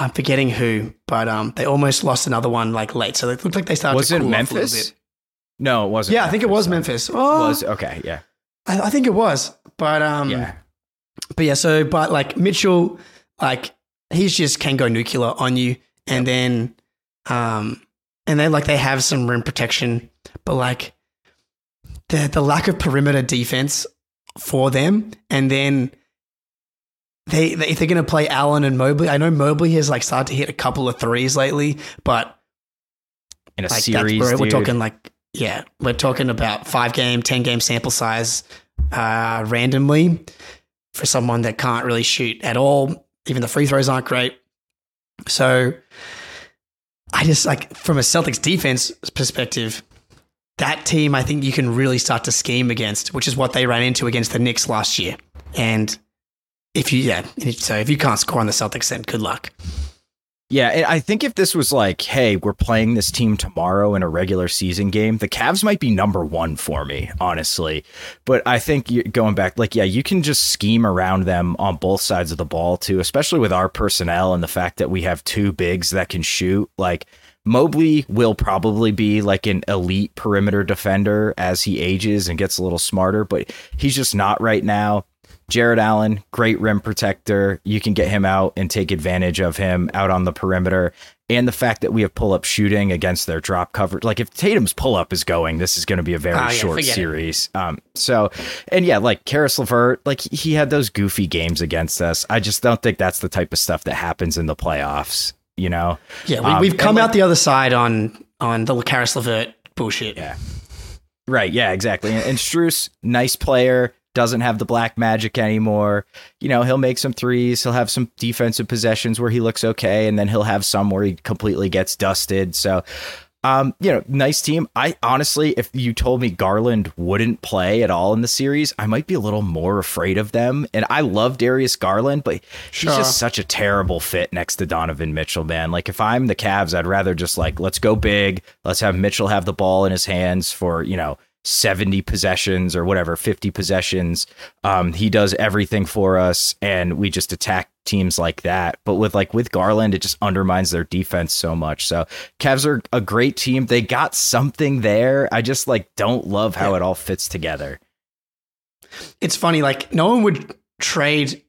I'm forgetting who, but um, they almost lost another one like late. So it looked like they started. was to it cool off a little Memphis? No, it wasn't. Yeah, I think it was so- Memphis. Oh, Was okay, yeah, I, I think it was, but um, yeah. but yeah, so but like Mitchell, like he's just can go nuclear on you, and then um, and then like they have some rim protection, but like the the lack of perimeter defense for them, and then. They, they, if they're going to play Allen and Mobley, I know Mobley has like started to hit a couple of threes lately, but In a like series, we're talking like yeah we're talking about five game ten game sample size uh randomly for someone that can't really shoot at all. Even the free throws aren't great. So i just like from a celtics defense perspective that team i think you can really start to scheme against which is what they ran into against the Knicks last year. And if you yeah so if you can't score on the celtics then good luck Yeah, I think if this was like, hey, we're playing this team tomorrow in a regular season game, the Cavs might be number one for me, honestly. But I think going back, like, yeah, you can just scheme around them on both sides of the ball too, especially with our personnel and the fact that we have two bigs that can shoot. Like, Mobley will probably be like an elite perimeter defender as he ages and gets a little smarter, but he's just not right now. Jarrett Allen, great rim protector. You can get him out and take advantage of him out on the perimeter. And the fact that we have pull up shooting against their drop coverage. Like if Tatum's pull up is going, this is going to be a very Oh, short series. Um, so, and yeah, like Caris LeVert, like he had those goofy games against us. I just don't think that's the type of stuff that happens in the playoffs, you know? Yeah, we, Um, we've and, come like- out the other side on on the Caris LeVert bullshit. Yeah. Right. Yeah, exactly. And, and Strus, nice player, doesn't have the black magic anymore. You know, he'll make some threes. He'll have some defensive possessions where he looks okay, and then he'll have some where he completely gets dusted. So, um, you know, nice team. I honestly, if you told me Garland wouldn't play at all in the series, I might be a little more afraid of them. And I love Darius Garland, but he's Sure. just such a terrible fit next to Donovan Mitchell, man. Like if I'm the Cavs, I'd rather just like let's go big. Let's have Mitchell have the ball in his hands for, you know, 70 possessions or whatever, 50 possessions. Um, he does everything for us and we just attack teams like that. But with like with Garland, it just undermines their defense so much. So Cavs are a great team. They got something there. I just like don't love how it all fits together. It's funny, like no one would trade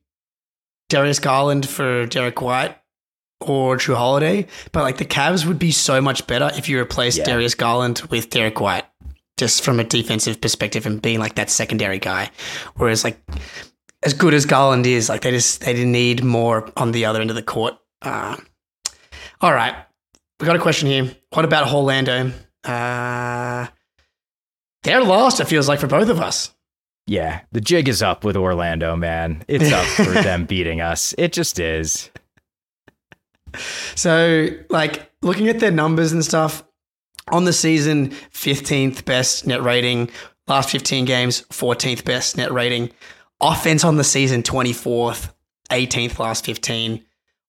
Darius Garland for Derrick White or Jrue Holiday, but like the Cavs would be so much better if you replaced Yeah. Darius Garland with Derrick White, just from a defensive perspective and being like that secondary guy. Whereas like as good as Garland is, like they just they didn't need more on the other end of the court. Uh, all right, we got a question here. What about Orlando? Uh, they're lost. It feels like for both of us. Yeah, the jig is up with Orlando, man. It's up for them beating us. It just is. So, like looking at their numbers and stuff on the season, 15th best net rating, last 15 games, 14th best net rating. Offense on the season, 24th, 18th last 15.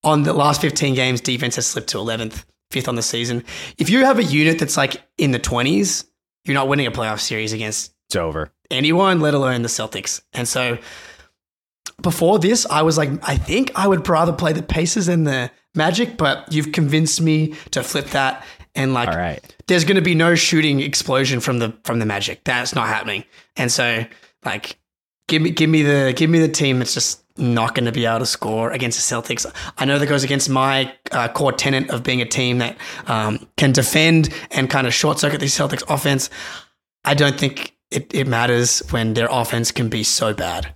On the last 15 games, defense has slipped to 11th, fifth on the season. If you have a unit that's like in the 20s, you're not winning a playoff series against It's over. anyone, let alone the Celtics. And so before this, I was like, I think I would rather play the Pacers than the Magic, but you've convinced me to flip that. And like, All right. there's going to be no shooting explosion from the from the Magic. That's not happening. And so, like, give me give me the give me the team that's just not going to be able to score against the Celtics. I know that goes against my uh, core tenet of being a team that um, can defend and kind of short circuit the Celtics offense. I don't think it, it matters when their offense can be so bad.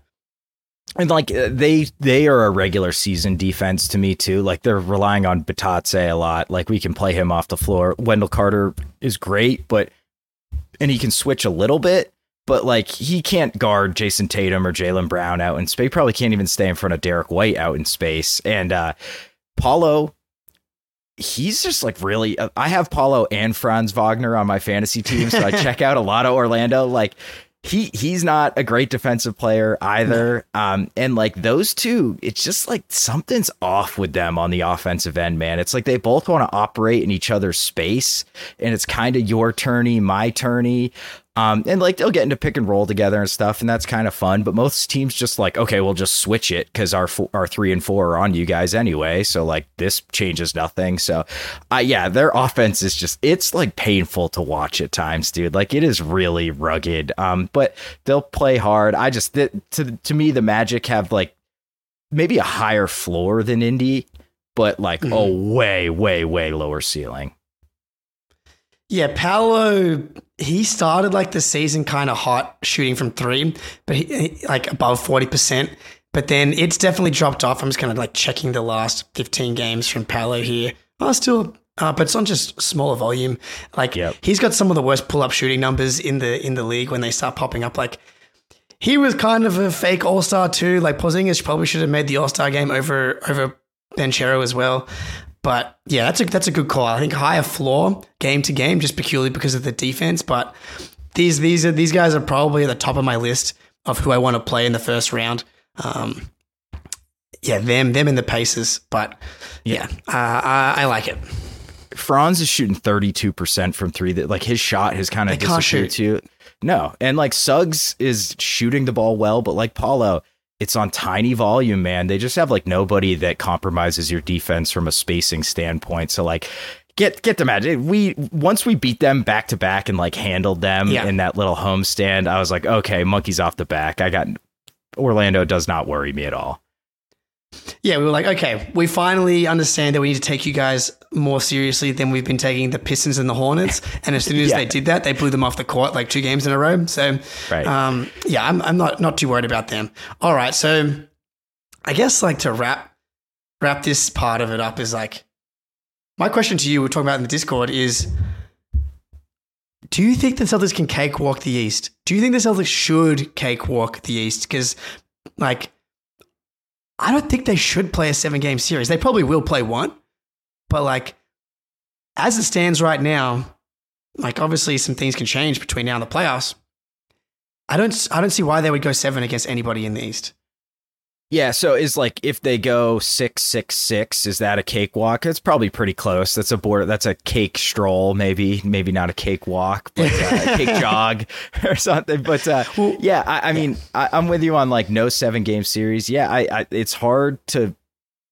And like uh, they they are a regular season defense to me too. Like they're relying on Bitadze a lot. Like we can play him off the floor. Wendell Carter is great, but and he can switch a little bit, but like he can't guard Jayson Tatum or Jaylen Brown out in space. He probably can't even stay in front of Derrick White out in space. And uh Paolo he's just like really uh, I have Paolo and Franz Wagner on my fantasy team, so I check out a lot of Orlando. Like he he's not a great defensive player either. Um, and like those two, it's just like something's off with them on the offensive end, man. It's like they both want to operate in each other's space, and it's kind of your tourney, my tourney. Um, and like they'll get into pick and roll together and stuff, and that's kind of fun. But most teams just like, okay, we'll just switch it because our fo- our three and four are on you guys anyway. So like this changes nothing. So, uh, yeah, their offense is just it's like painful to watch at times, dude. Like it is really rugged. Um, but they'll play hard. I just th- to to me the Magic have like maybe a higher floor than Indy, but like a way way way lower ceiling. Yeah, Paolo, he started like the season kind of hot shooting from three, but he, like above 40%. But then it's definitely dropped off. I'm just kind of like checking the last 15 games from Paolo here. Oh, still, uh, but it's on just smaller volume. Like Yep. he's got some of the worst pull up shooting numbers in the in the league when they start popping up. Like he was kind of a fake all star too. Like Porzingis probably should have made the all star game over over Banchero as well. But yeah, that's a that's a good call. I think higher floor game to game, just purely because of the defense. But these these are these guys are probably at the top of my list of who I want to play in the first round. Um, yeah, them, them and the Pacers, But yeah, uh, I, I like it. Franz is shooting 32% from three. That like his shot has kind of disappeared too. No. And like Suggs is shooting the ball well, but like Paolo, it's on tiny volume, man. They just have like nobody that compromises your defense from a spacing standpoint. So like get get them out. We once we beat them back to back and like handled them Yeah. in that little homestand, I was like, okay, monkeys off the back. I got Orlando does not worry me at all. Yeah, we were like, okay, we finally understand that we need to take you guys more seriously than we've been taking the Pistons and the Hornets. And as soon as Yeah. they did that, they blew them off the court like two games in a row. So, Right. um, yeah, I'm, I'm not not too worried about them. All right, so I guess like to wrap wrap this part of it up is like my question to you. We're talking about in the Discord is. Do you think the Celtics can cakewalk the East? Do you think the Celtics should cakewalk the East? Because, like, I don't think they should play a seven game series. They probably will play one, but like as it stands right now, like obviously some things can change between now and the playoffs. I don't I don't see why they would go seven against anybody in the East. Yeah, so is like if they go six six six, is that a cakewalk? It's probably pretty close. That's a board. That's a cake stroll, maybe, maybe not a cakewalk, but uh, a cake jog or something. But uh, yeah, I, I mean, I, I'm with you on like no seven game series. Yeah, I, I it's hard to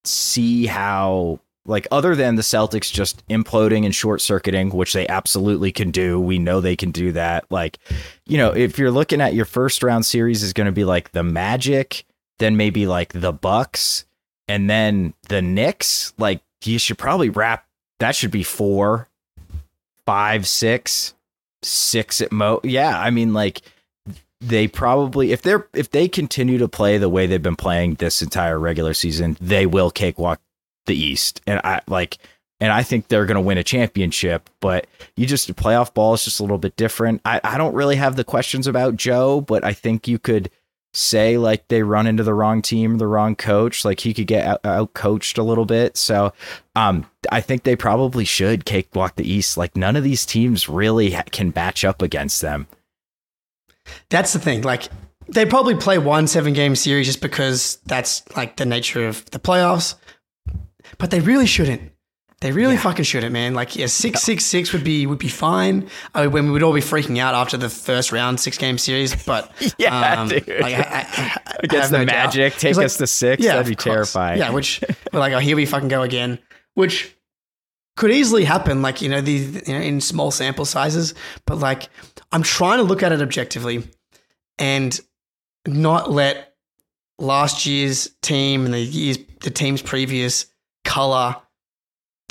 see how like other than the Celtics just imploding and short circuiting, which they absolutely can do. We know they can do that. Like, you know, if you're looking at your first round series is going to be like the Magic, then maybe like the Bucks, and then the Knicks. Like, you should probably wrap that should be four, five, six, six at mo. Yeah, I mean, like they probably if they're if they continue to play the way they've been playing this entire regular season, they will cakewalk the East. And I like and I think they're going to win a championship, but you just playoff ball is just a little bit different. I, I don't really have the questions about Joe, but I think you could say like they run into the wrong team, the wrong coach, like he could get out, coached a little bit. So, um, I think they probably should cakewalk the East. Like none of these teams really can match up against them. That's the thing. Like they probably play one seven game series just because that's like the nature of the playoffs. But they really shouldn't. They really fucking shouldn't, man. Like yeah, six six six would be would be fine. I mean, when we would all be freaking out after the first round six game series, but Yeah, um, dude. like, I, I, I- Against the no doubt. Magic, take like- us to six. Yeah, That'd be course. terrifying. Yeah, which we're like, oh, here we fucking go again. Which could easily happen, like you know, these you know, in small sample sizes. But like, I'm trying to look at it objectively and not let last year's team and the years the teams previous color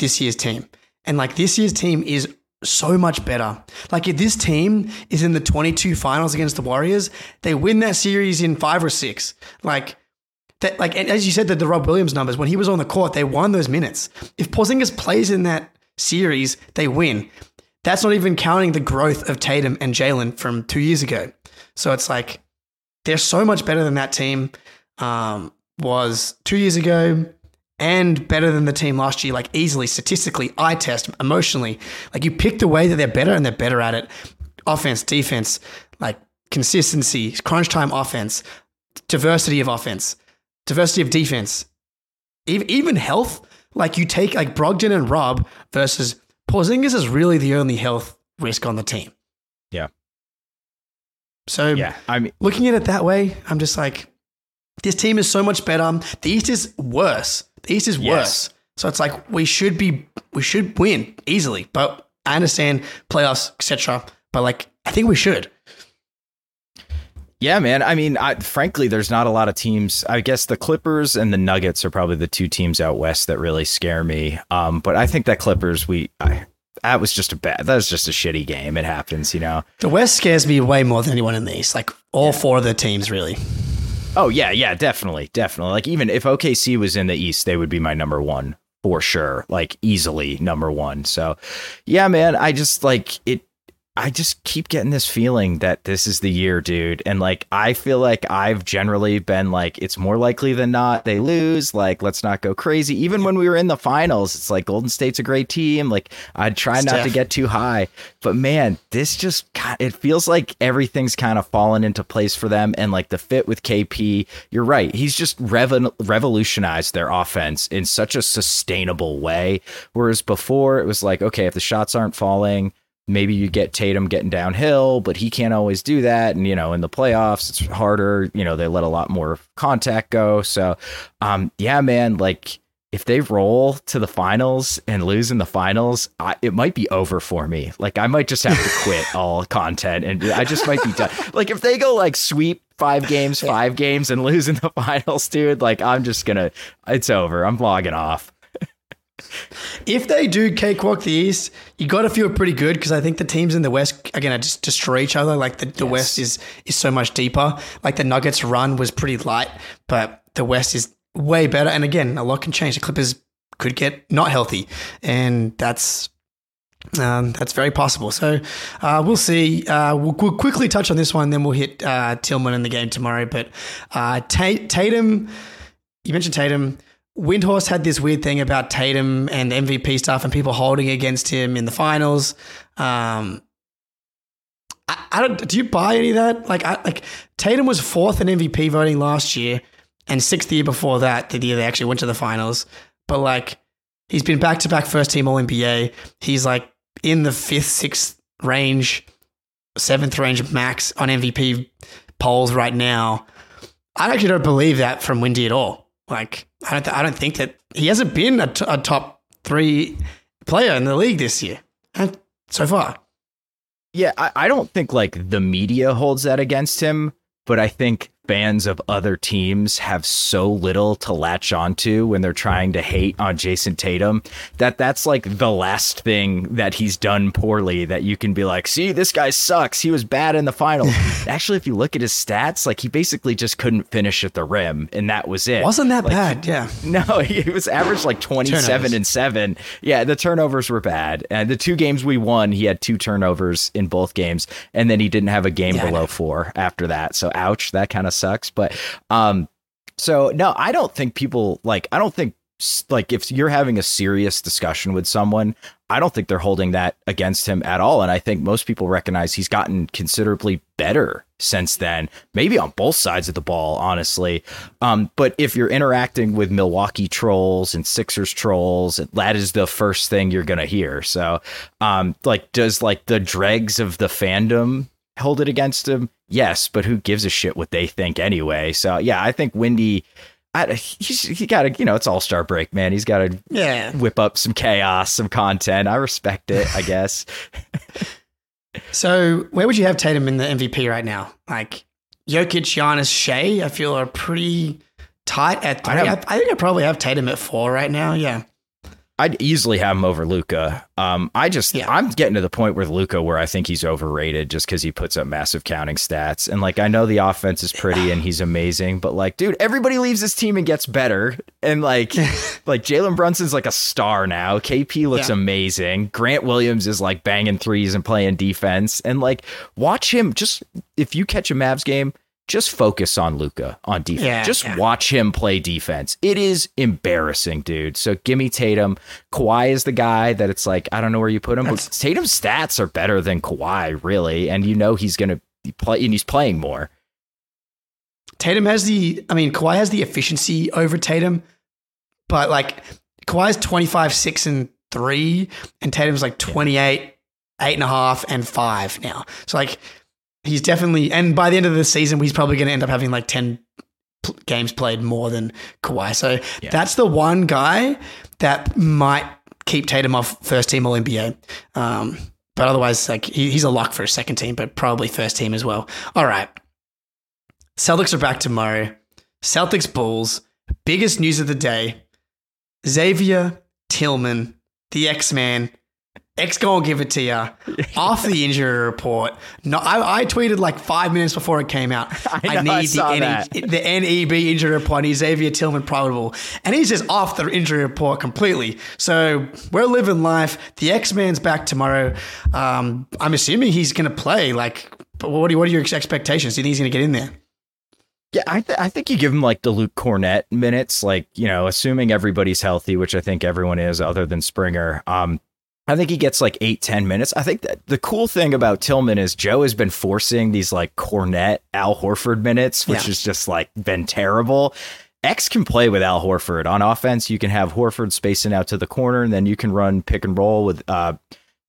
this year's team. And like this year's team is so much better. Like if this team is in the 22 finals against the Warriors, they win that series in 5 or 6. Like that like as you said that the Rob Williams numbers when he was on the court, they won those minutes. If Porzingis plays in that series, they win. That's not even counting the growth of Tatum and Jaylen from 2 years ago. So it's like they're so much better than that team um, was 2 years ago and better than the team last year, like easily, statistically, eye test, emotionally. Like you pick the way that they're better and they're better at it. Offense, defense, like consistency, crunch time offense, diversity of offense, diversity of defense, even, health. Like you take like Brogdon and Rob versus Porzingis is really the only health risk on the team. Yeah. So Yeah. I mean, looking at it that way, I'm just like, this team is so much better. The East is worse. The East is Yes. worse. So it's like we should be, we should win easily. But I understand playoffs, etc. But like, I think we should. Yeah, man. I mean, I, frankly, there's not a lot of teams. I guess the Clippers and the Nuggets are probably the two teams out west that really scare me. Um, but I think that Clippers, we, I, that was just a bad. That was just a shitty game. It happens, you know. The West scares me way more than anyone in the East. Like all four of the teams, really. Oh yeah, yeah, definitely, definitely. Like even if OKC was in the East, they would be my number one for sure. Like easily number one. So, yeah, man. I just like it. I just keep getting this feeling that this is the year, dude. And like, I feel like I've generally been like, it's more likely than not they lose. Like, let's not go crazy. Even when we were in the finals, it's like Golden State's a great team. Like, I'd try not to get too high. But man, this just, it feels like everything's kind of fallen into place for them. And like the fit with KP, you're right. He's just revo- revolutionized their offense in such a sustainable way. Whereas before, it was like, okay, if the shots aren't falling, maybe you get Tatum getting downhill, but he can't always do that. And, you know, in the playoffs, it's harder. You know, they let a lot more contact go. So, um, yeah, man, like if they roll to the finals and lose in the finals, I, it might be over for me. Like I might just have to quit all content and I just might be done. Like if they go like sweep five games, five games and lose in the finals, dude, like I'm just gonna, it's over. I'm logging off. If they do cakewalk the East, you got to feel pretty good because I think the teams in the West are going to just destroy each other. Like the, the West is is so much deeper. Like the Nuggets run was pretty light, but the West is way better. And again, a lot can change. The Clippers could get not healthy, and that's um, that's very possible. So uh, we'll see. Uh, we'll, we'll quickly touch on this one, then we'll hit uh, Tillman in the game tomorrow. But uh, Ta- Tatum, you mentioned Tatum. Windhorst had this weird thing about Tatum and MVP stuff and people holding against him in the finals. Um, I, I don't. Do you buy any of that? Like, I, like Tatum was fourth in MVP voting last year and sixth the year before that, the year they actually went to the finals. But like, he's been back to back first team All NBA. He's like in the fifth, sixth range, seventh range max on MVP polls right now. I actually don't believe that from Windy at all. Like, I don't, th- I don't think that he hasn't been a, t- a top three player in the league this year uh, so far. Yeah, I, I don't think like the media holds that against him, but I think fans of other teams have so little to latch onto when they're trying to hate on Jayson Tatum that that's like the last thing that he's done poorly that you can be like, see, this guy sucks. He was bad in the final. Actually, if you look at his stats, like he basically just couldn't finish at the rim, and that was it. Wasn't that Like, bad? Yeah. No, he was averaged like 27 Turnovers. and 7. Yeah, the turnovers were bad. And the two games we won, he had two turnovers in both games and then he didn't have a game Yeah, below 4 after that. So ouch, that kind of sucks, but um so no, I don't think people like I don't think like if you're having a serious discussion with someone, I don't think they're holding that against him at all and I think most people recognize he's gotten considerably better since then, maybe on both sides of the ball, honestly. Um, but if you're interacting with Milwaukee trolls and Sixers trolls, that is the first thing you're gonna hear. So, um, like, does like the dregs of the fandom hold it against him? Yes, but who gives a shit what they think anyway? So, yeah, I think Windy. I, he's, he got to, you know, it's All Star break, man. He's got to Yeah. whip up some chaos, some content. I respect it, I guess. So where would you have Tatum in the MVP right now? Like Jokic, Giannis, Shai, I feel are pretty tight at three. I I think I probably have Tatum at four right now. Yeah. I'd easily have him over Luka. Um, I just Yeah. I'm getting to the point with Luka where I think he's overrated just because he puts up massive counting stats. And like I know the offense is pretty and he's amazing, but like, dude, everybody leaves this team and gets better. And like like Jalen Brunson's like a star now. KP looks Yeah. amazing. Grant Williams is like banging threes and playing defense. And like watch him just if you catch a Mavs game, just focus on Luka on defense. Yeah, just yeah. watch him play defense. It is embarrassing, dude. So give me Tatum. Kawhi is the guy that it's like, I don't know where you put him, but That's- Tatum's stats are better than Kawhi, really. And you know he's going to play, and he's playing more. Tatum has the, I mean, Kawhi has the efficiency over Tatum, but like Kawhi's 25, 6, and 3, and Tatum's like 28, 8.5, and 5 now. So like he's definitely, and by the end of the season, he's probably going to end up having like 10 pl- games played more than Kawhi. So Yeah. that's the one guy that might keep Tatum off first team All NBA. Um, but otherwise, like he, he's a lock for a second team, but probably first team as well. All right. Celtics are back tomorrow. Celtics Bulls. Biggest news of the day. Xavier Tillman, the X Man, X gonna give it to you off the injury report. No, I, I tweeted like five minutes before it came out. I know, I saw that. the NEB injury report. He's Xavier Tillman probable, and he's just off the injury report completely. So we're living life. The X Man's back tomorrow. Um, I'm assuming he's gonna play. Like, but what are, what are your expectations? Do you think he's gonna get in there? Yeah, I, th- I think you give him like the Luke Kornet minutes, like, you know, assuming everybody's healthy, which I think everyone is other than Springer. Um, I think he gets like eight, 10 minutes. I think that the cool thing about Tillman is Joe has been forcing these like Kornet, Al Horford minutes, which Yeah. has just like been terrible. X can play with Al Horford on offense. You can have Horford spacing out to the corner, and then you can run pick and roll with uh,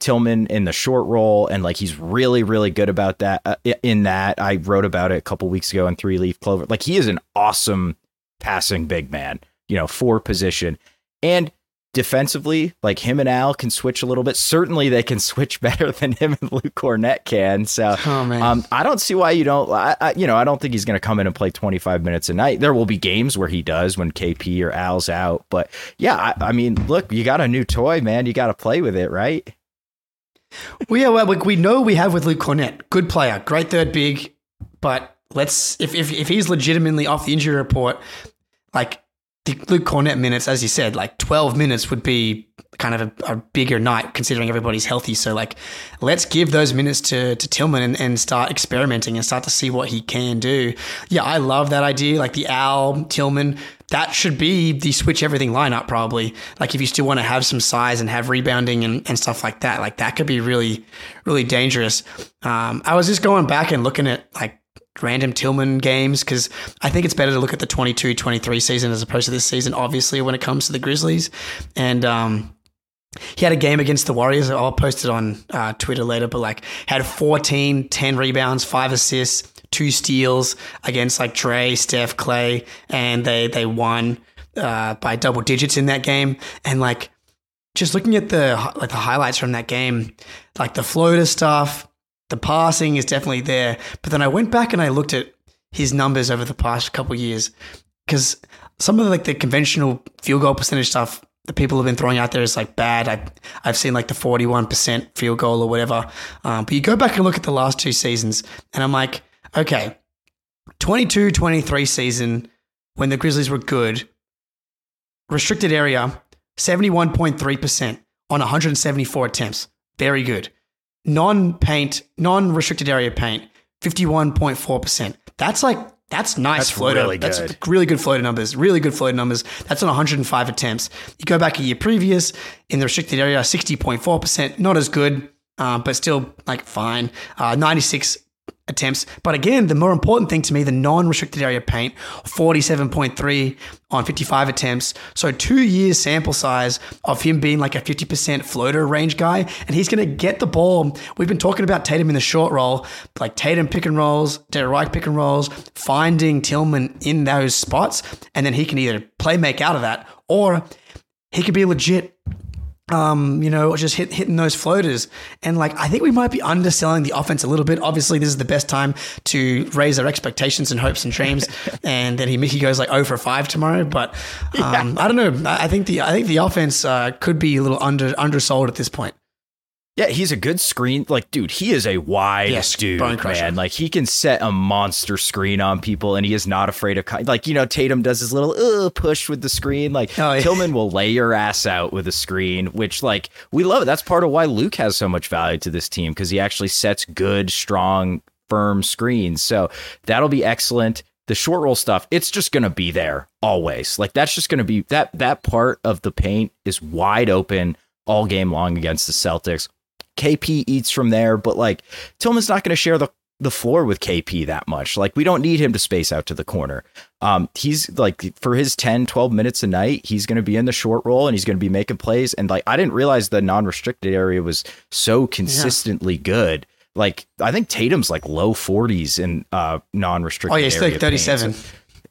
Tillman in the short roll, and like he's really, really good about that. Uh, in that, I wrote about it a couple weeks ago in Three Leaf Clover. Like he is an awesome passing big man, you know, for position and defensively. Like him and Al can switch a little bit. Certainly, they can switch better than him and Luke Kornet can. So, Oh, um, I don't see why you don't. I, I, you know, I don't think he's going to come in and play 25 minutes a night. There will be games where he does when KP or Al's out, but yeah, I, I mean, look, you got a new toy, man. You got to play with it, right? Well, yeah, well, we, we know we have with Luke Kornet, good player, great third big, but let's if if, if he's legitimately off the injury report, like the Luke Kornet minutes, as you said, like twelve minutes would be kind of a, a bigger night considering everybody's healthy. So like, let's give those minutes to to Tillman and, and start experimenting and start to see what he can do. Yeah, I love that idea. Like the Al Tillman. That should be the switch everything lineup, probably. Like if you still want to have some size and have rebounding and, and stuff like that, like that could be really, really dangerous. Um, I was just going back and looking at like random Tillman games because I think it's better to look at the 22 23 season as opposed to this season, obviously, when it comes to the Grizzlies. And, um, he had a game against the Warriors. I'll post it on uh, Twitter later, but like had 14, 10 rebounds, five assists, two steals against like Dre, Steph, Clay, and they they won uh, by double digits in that game. And like just looking at the like the highlights from that game, like the floater stuff, the passing is definitely there. But then I went back and I looked at his numbers over the past couple years because some of the, like the conventional field goal percentage stuff that people have been throwing out there is like bad. I, I've seen like the 41% field goal or whatever. Um, but you go back and look at the last two seasons, and I'm like, okay, 22 23 season when the Grizzlies were good, restricted area 71.3% on 174 attempts. Very good. Non paint, non restricted area paint, 51.4%. That's like, that's nice That's floater. really That's good. really good floater numbers. Really good floater numbers. That's on 105 attempts. You go back a year previous in the restricted area, 60.4%. Not as good, um, but still like fine. Uh, 96 attempts. But again, the more important thing to me, the non-restricted area paint, 47.3 on 55 attempts. So two years sample size of him being like a 50% floater range guy. And he's going to get the ball. We've been talking about Tatum in the short roll, like Tatum pick and rolls, Derek Wright pick and rolls, finding Tillman in those spots. And then he can either play make out of that or he could be legit um, you know, just hit, hitting those floaters. And like, I think we might be underselling the offense a little bit. Obviously, this is the best time to raise our expectations and hopes and dreams. and then he he goes like 0 for 5 tomorrow. But um, I don't know. I I think the I think the offense uh, could be a little under undersold at this point. Yeah, he's a good screen. Like, dude, he is a wide Yes, dude, bone crusher. man. Like, he can set a monster screen on people, and he is not afraid of. Like, you know, Tatum does his little push with the screen. Like, Oh, yeah. Tillman will lay your ass out with a screen, which, like, we love it. That's part of why Luke has so much value to this team because he actually sets good, strong, firm screens. So that'll be excellent. The short roll stuff, it's just going to be there always. Like, that's just going to be that that part of the paint is wide open all game long against the Celtics. KP eats from there, but like Tillman's not going to share the the floor with KP that much. Like we don't need him to space out to the corner. Um he's like for his 10 12 minutes a night, he's going to be in the short roll and he's going to be making plays and like I didn't realize the non-restricted area was so consistently good. Like I think Tatum's like low 40s in uh non-restricted Oh yeah, it's area like paint. 37.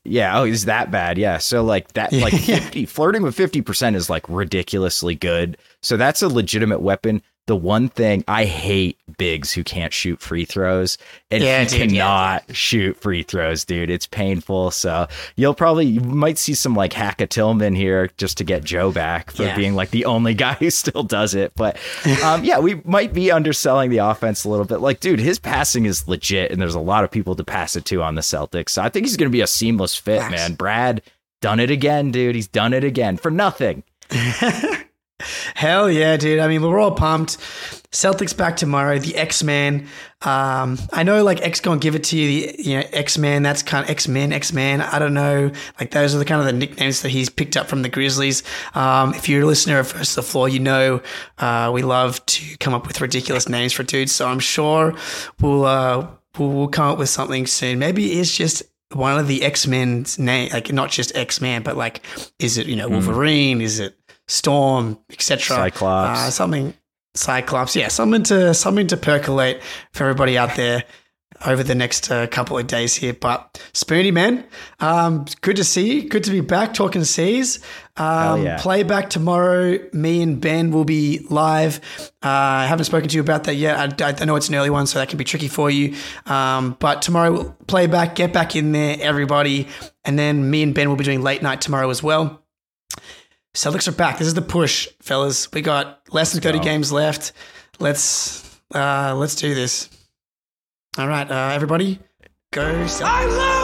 Yeah. Oh, is that bad? Yeah. So like that, like 50, flirting with 50% is like ridiculously good. So that's a legitimate weapon. The one thing I hate bigs who can't shoot free throws, and Yeah, he dude, yeah. cannot shoot free throws, dude. It's painful. So you'll probably you might see some like Hacka Tillman here just to get Joe back for Yeah. being like the only guy who still does it. But um, yeah, we might be underselling the offense a little bit. Like, dude, his passing is legit, and there's a lot of people to pass it to on the Celtics. So I think he's going to be a seamless fit, man. Brad done it again, dude. He's done it again for nothing. Hell yeah, dude. I mean, we're all pumped. Celtics back tomorrow. The X Man. Um, I know, like X gonna give it to you. The you know X Man. That's kind of X Men. X Man. I don't know. Like those are the kind of the nicknames that he's picked up from the Grizzlies. Um, if you're a listener of First to the Floor, you know uh, we love to come up with ridiculous names for dudes. So I'm sure we'll uh, we'll, we'll come up with something soon. Maybe it's just one of the X Men's name, like not just X Man, but like is it you know Wolverine? Is it Storm, etc. Cyclops. Uh, something Cyclops. Yeah, something to something to percolate for everybody out there over the next uh, couple of days here. But Spooney, man, um, good to see you. Good to be back talking C's. Um, yeah. Playback tomorrow. Me and Ben will be live. Uh, I haven't spoken to you about that yet. I, I know it's an early one, so that can be tricky for you. Um, but tomorrow, we'll play back, get back in there, everybody. And then me and Ben will be doing late night tomorrow as well. Celtics are back. This is the push, fellas. We got less than 30 go. games left. Let's uh let's do this. All right, uh everybody, go Celtics. I love